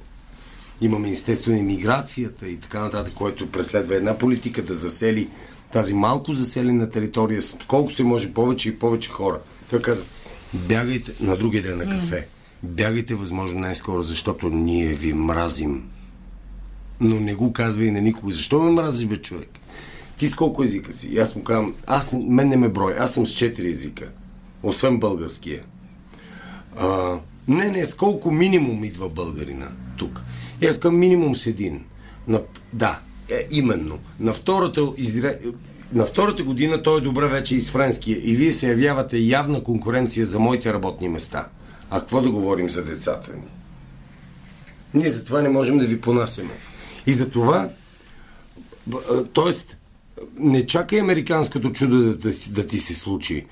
Има Министерство на иммиграцията и така нататък, което преследва една политика да засели тази малко заселена територия с колко се може повече и повече хора. Той каза, бягайте на другия ден на кафе. Бягайте възможно най-скоро, защото ние ви мразим но не го казва и на никого. Защо ме мразиш, бе, човек? Ти с колко езика си? И аз му казвам, аз, мен не ме брой, аз съм с четири езика. Освен българския. А, не, не, с колко минимум идва българина тук? И аз минимум с един. На, да, е, именно. На втората, изре... на втората година той е добре вече и с френския. И вие се явявате явна конкуренция за моите работни места. А какво да говорим за децата ни? Ние за това не можем да ви понасяме. И за това, т.е. не чакай американското чудо да, да ти се случи.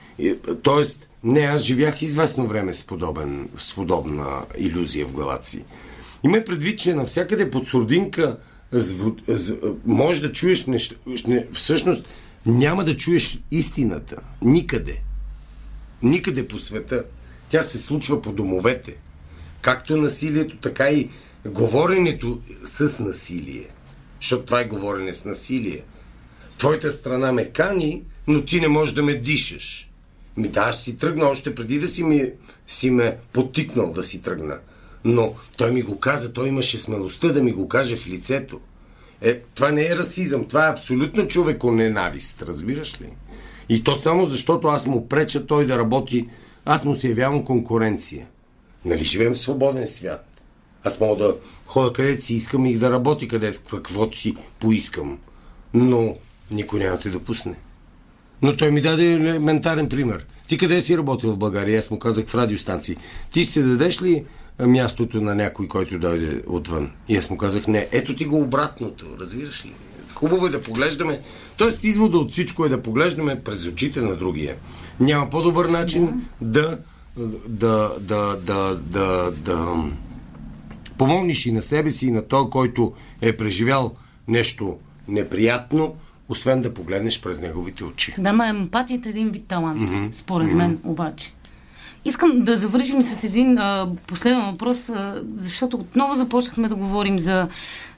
Т.е. не, аз живях известно време с, подобен, с подобна иллюзия в главата си. Имай предвид, че навсякъде под сурдинка зв- з- може да чуеш неща. не- Всъщност няма да чуеш истината. Никъде. Никъде по света. Тя се случва по домовете. Както насилието, така и говоренето с насилие. Защото това е говорене с насилие. Твоята страна ме кани, но ти не можеш да ме дишаш. Ми да, аз си тръгна още преди да си, ми, си ме потикнал да си тръгна. Но той ми го каза, той имаше смелостта да ми го каже в лицето. Е, това не е расизъм, това е абсолютно човеко-ненавист, разбираш ли? И то само защото аз му преча той да работи, аз му се явявам конкуренция. Нали живеем в свободен свят? Аз мога да ходя където си искам и да работи където, каквото си поискам. Но никой няма те допусне. Но той ми даде елементарен пример. Ти къде си работил в България? Аз му казах в радиостанции. Ти ще дадеш ли мястото на някой, който дойде отвън? И аз му казах, не, ето ти го обратното, разбираш ли? Хубаво е да поглеждаме. Тоест, извода от всичко е да поглеждаме през очите на другия. Няма по-добър начин да, да, да, да, да, да помогнеш и на себе си, и на той, който е преживял нещо неприятно, освен да погледнеш през неговите очи. Да, ма емпатията е един вид талант, mm-hmm. според мен обаче. Искам да завършим с един а, последен въпрос, а, защото отново започнахме да говорим за,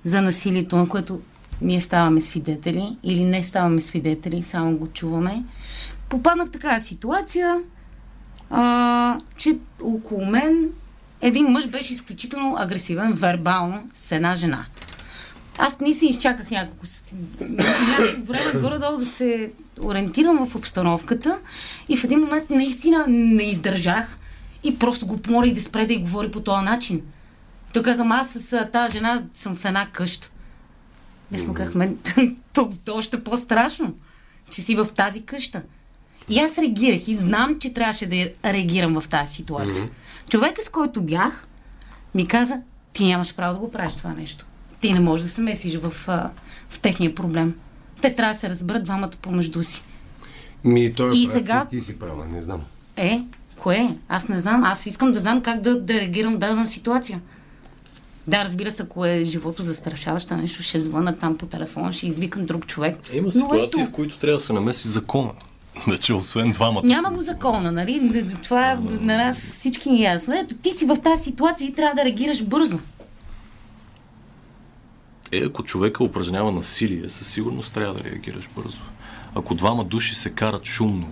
за насилието, на което ние ставаме свидетели или не ставаме свидетели, само го чуваме. Попаднах такава ситуация, а, че около мен един мъж беше изключително агресивен, вербално, с една жена. Аз не си изчаках няколко, няколко време горе-долу да се ориентирам в обстановката и в един момент наистина не издържах и просто го помолих да спре да й говори по този начин. Той каза, «Ама аз с тази жена съм в една къща. Не съм казах, мен, то, то още е по-страшно, че си в тази къща. И аз реагирах и знам, че трябваше да реагирам в тази ситуация. Човека, с който бях, ми каза, ти нямаш право да го правиш това нещо. Ти не можеш да се месиш в, в техния проблем. Те трябва да се разберат двамата помежду си. Ми, той е И прав, сега- и ти си права, не знам. Е, кое? Аз не знам. Аз искам да знам как да, да реагирам в дадена ситуация. Да, разбира се, ако е живото застрашаващо нещо, ще звъна там по телефона, ще извикам друг човек. Има Но ситуации, ето, в които трябва да се намеси закона. Вече освен двамата. Няма го закона, нали? Това на нас всички ни е ясно. Ето, ти си в тази ситуация и трябва да реагираш бързо. Е, ако човека упражнява насилие, със сигурност трябва да реагираш бързо. Ако двама души се карат шумно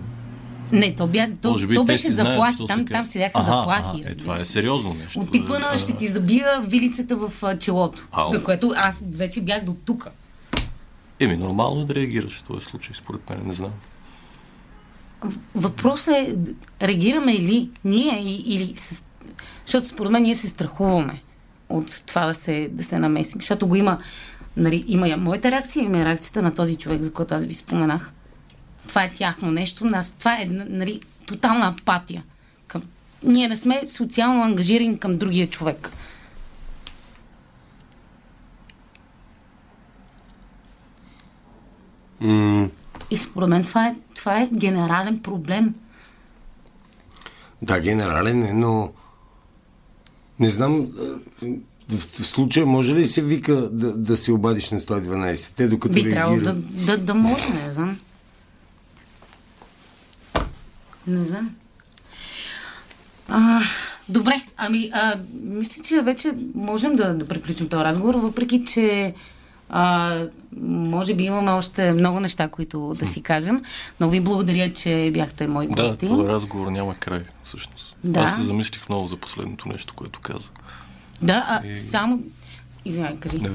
Не, то, бя, то, би то беше знаят, заплахи. що Там, се там седяха Аха, заплахи. аха, Е, това е сериозно нещо. От типа на ще ти забия вилицата в челото. Ау. Което аз вече бях до тук. Еми, нормално е да реагираш в този случай, според мен, не знам. Въпросът е, реагираме ли ние или с... Защото според мен ние се страхуваме от това да се, да се намесим. Защото го има, нали, има я моята реакция, има реакцията на този човек, за който аз ви споменах. Това е тяхно нещо. Нас, това е нали, тотална апатия. Към... Ние не сме социално ангажирани към другия човек. М- И според мен това е, това е генерален проблем. Да, генерален е, но не знам, в случая може ли се вика да, да се обадиш на 112? Те докато Би трябвало да, да, да може, не знам. Не знам. А, добре, ами, а, мисля, че вече можем да, да приключим този разговор, въпреки че а, може би имаме още много неща, които да си кажем. Но ви благодаря, че бяхте мои Да, гости. този разговор няма край, всъщност. Да. Аз се замислих много за последното нещо, което каза. Да, а, И- само... Извинявай, кажи. Да.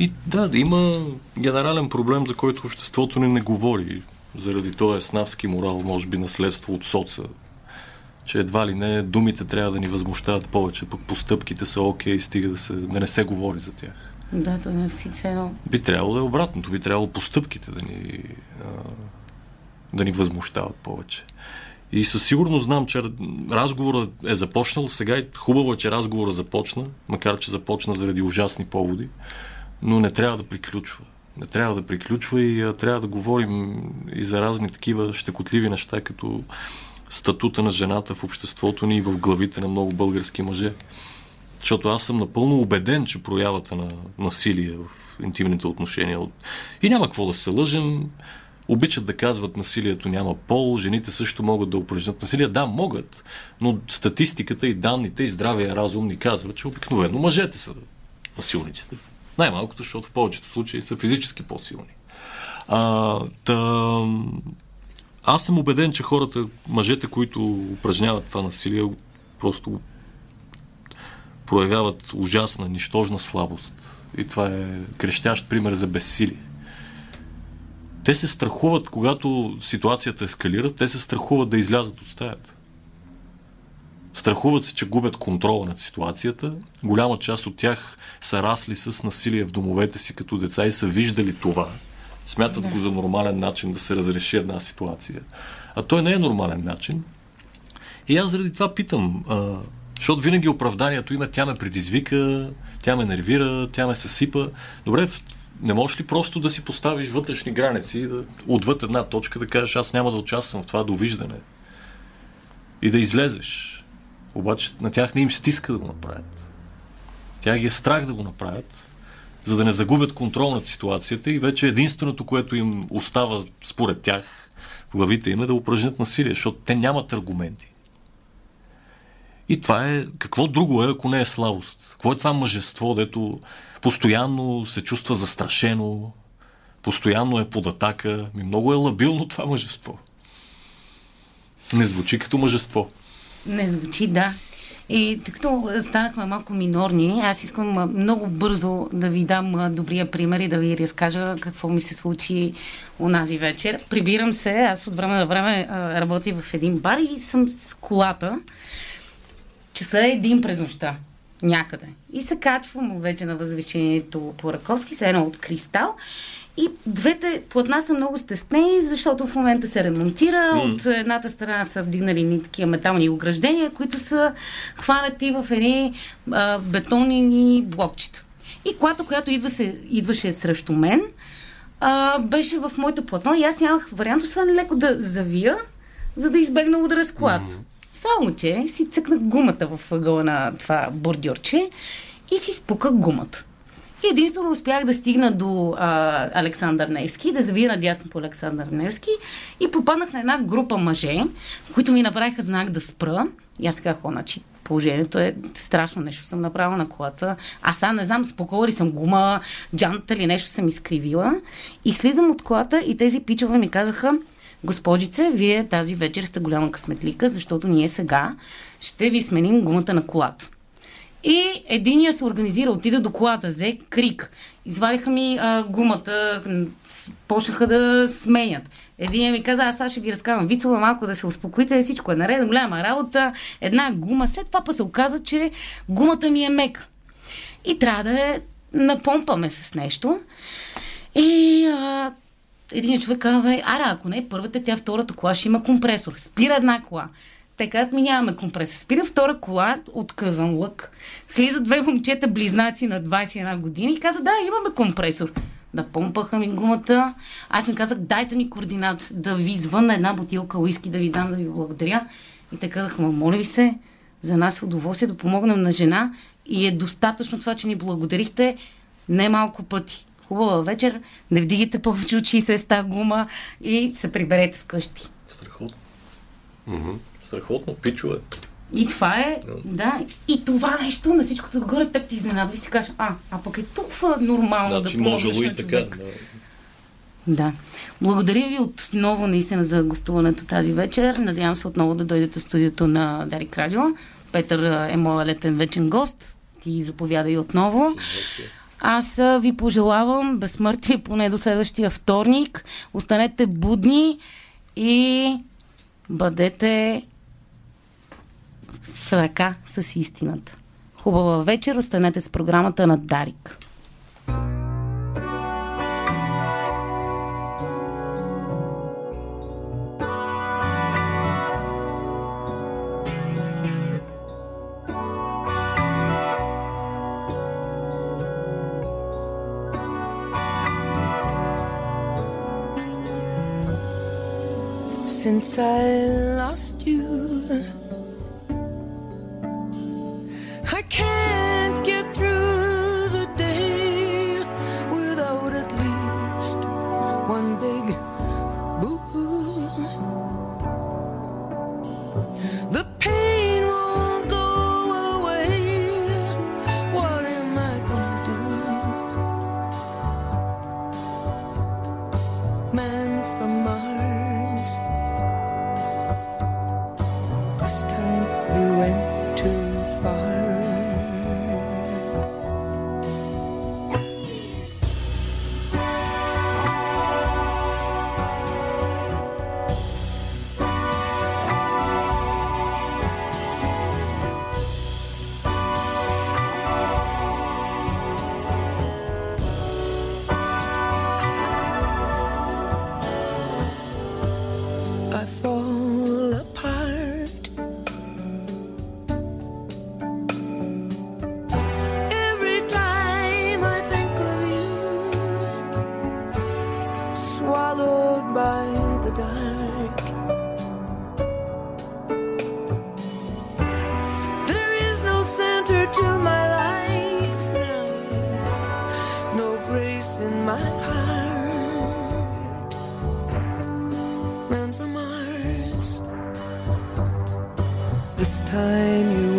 И, да, има генерален проблем, за който обществото ни не говори. Заради този снавски морал, може би наследство от соца. Че едва ли не думите трябва да ни възмущават повече, пък постъпките са окей, стига да, се, да не се говори за тях. Да, то някакси все едно. Би трябвало да е обратното. Би трябвало постъпките да ни, а, да ни възмущават повече. И със сигурност знам, че разговорът е започнал сега и хубаво е, че разговорът започна, макар че започна заради ужасни поводи, но не трябва да приключва. Не трябва да приключва и а, трябва да говорим и за разни такива щекотливи неща, като статута на жената в обществото ни и в главите на много български мъже. Защото аз съм напълно убеден, че проявата на насилие в интимните отношения от... и няма какво да се лъжем. Обичат да казват насилието няма пол, жените също могат да упражнят насилие. Да, могат, но статистиката и данните и здравия разум ни казват, че обикновено мъжете са насилниците. Най-малкото, защото в повечето случаи са физически по-силни. А, та, аз съм убеден, че хората, мъжете, които упражняват това насилие, просто проявяват ужасна, нищожна слабост. И това е крещящ пример за безсилие. Те се страхуват, когато ситуацията ескалира, те се страхуват да излязат от стаята. Страхуват се, че губят контрола над ситуацията. Голяма част от тях са расли с насилие в домовете си като деца и са виждали това. Смятат го за нормален начин да се разреши една ситуация. А той не е нормален начин. И аз заради това питам, а, защото винаги оправданието има, тя ме предизвика, тя ме нервира, тя ме съсипа. Добре, не можеш ли просто да си поставиш вътрешни граници да отвъд една точка да кажеш, аз няма да участвам в това довиждане. И да излезеш. Обаче на тях не им стиска да го направят. Тя ги е страх да го направят, за да не загубят контрол над ситуацията и вече единственото, което им остава според тях в главите им е да упражнят насилие, защото те нямат аргументи. И това е, какво друго е, ако не е слабост? Какво е това мъжество, дето постоянно се чувства застрашено, постоянно е под атака? Ми много е лабилно това мъжество. Не звучи като мъжество. Не звучи, да. И тъй като станахме малко минорни, аз искам много бързо да ви дам добрия пример и да ви разкажа какво ми се случи онази вечер. Прибирам се, аз от време на време работя в един бар и съм с колата. Часа е един през нощта. Някъде. И се качвам вече на възвишението по Раковски, с едно от кристал. И двете платна са много стеснени, защото в момента се ремонтира. Mm. От едната страна са вдигнали ни такива метални ограждения, които са хванати в едни а, бетонни блокчета. И колата, която идва се, идваше срещу мен, а, беше в моето платно и аз нямах вариант, освен леко да завия, за да избегна удара с колата. Mm. Само, че си цъкнах гумата в ъгъла на това бордюрче и си спуках гумата. Единствено успях да стигна до а, Александър Невски, да завия надясно по Александър Невски и попаднах на една група мъже, които ми направиха знак да спра. И аз казах, значи положението е страшно, нещо съм направила на колата. Аз сега не знам, спукала ли съм гума, джанта или нещо съм изкривила. И слизам от колата и тези пичове ми казаха, Госпожице, вие тази вечер сте голяма късметлика, защото ние сега ще ви сменим гумата на колата. И единия се организира, отида до колата, взе крик. Извадиха ми а, гумата, почнаха да сменят. Един ми каза, аз сега ще ви разказвам вицова малко да се успокоите, всичко е наред, голяма работа, една гума. След това па се оказа, че гумата ми е мека. И трябва да я напомпаме с нещо. И а, един човек казва, «Бе, ара, ако не е първата, тя втората кола ще има компресор. Спира една кола. Те казват, ми нямаме компресор. Спира втора кола от къзан лък. Слизат две момчета близнаци на 21 години и казват, да, имаме компресор. Да помпаха ми гумата. Аз ми казах, дайте ми координат да ви звънна една бутилка уиски да ви дам да ви благодаря. И те казаха, моля ви се, за нас е удоволствие да помогнем на жена и е достатъчно това, че ни благодарихте не малко пъти. Хубава вечер, не вдигайте повече от 60 ста гума и се приберете вкъщи. Страхотно. Страхотно, пичове. И това е, да, и това нещо на всичкото отгоре теб ти изненадва и си кажеш, а, а пък е толкова нормално Значи да помогнеш на така. човек. Да. Да. Благодаря ви отново наистина за гостуването тази вечер. Надявам се отново да дойдете в студиото на Дарик Радио. Петър е моят летен вечен гост. Ти заповядай отново. Аз ви пожелавам безсмъртие поне до следващия вторник. Останете будни и бъдете в ръка с истината. Хубава вечер. Останете с програмата на Дарик. Since I lost you. This time you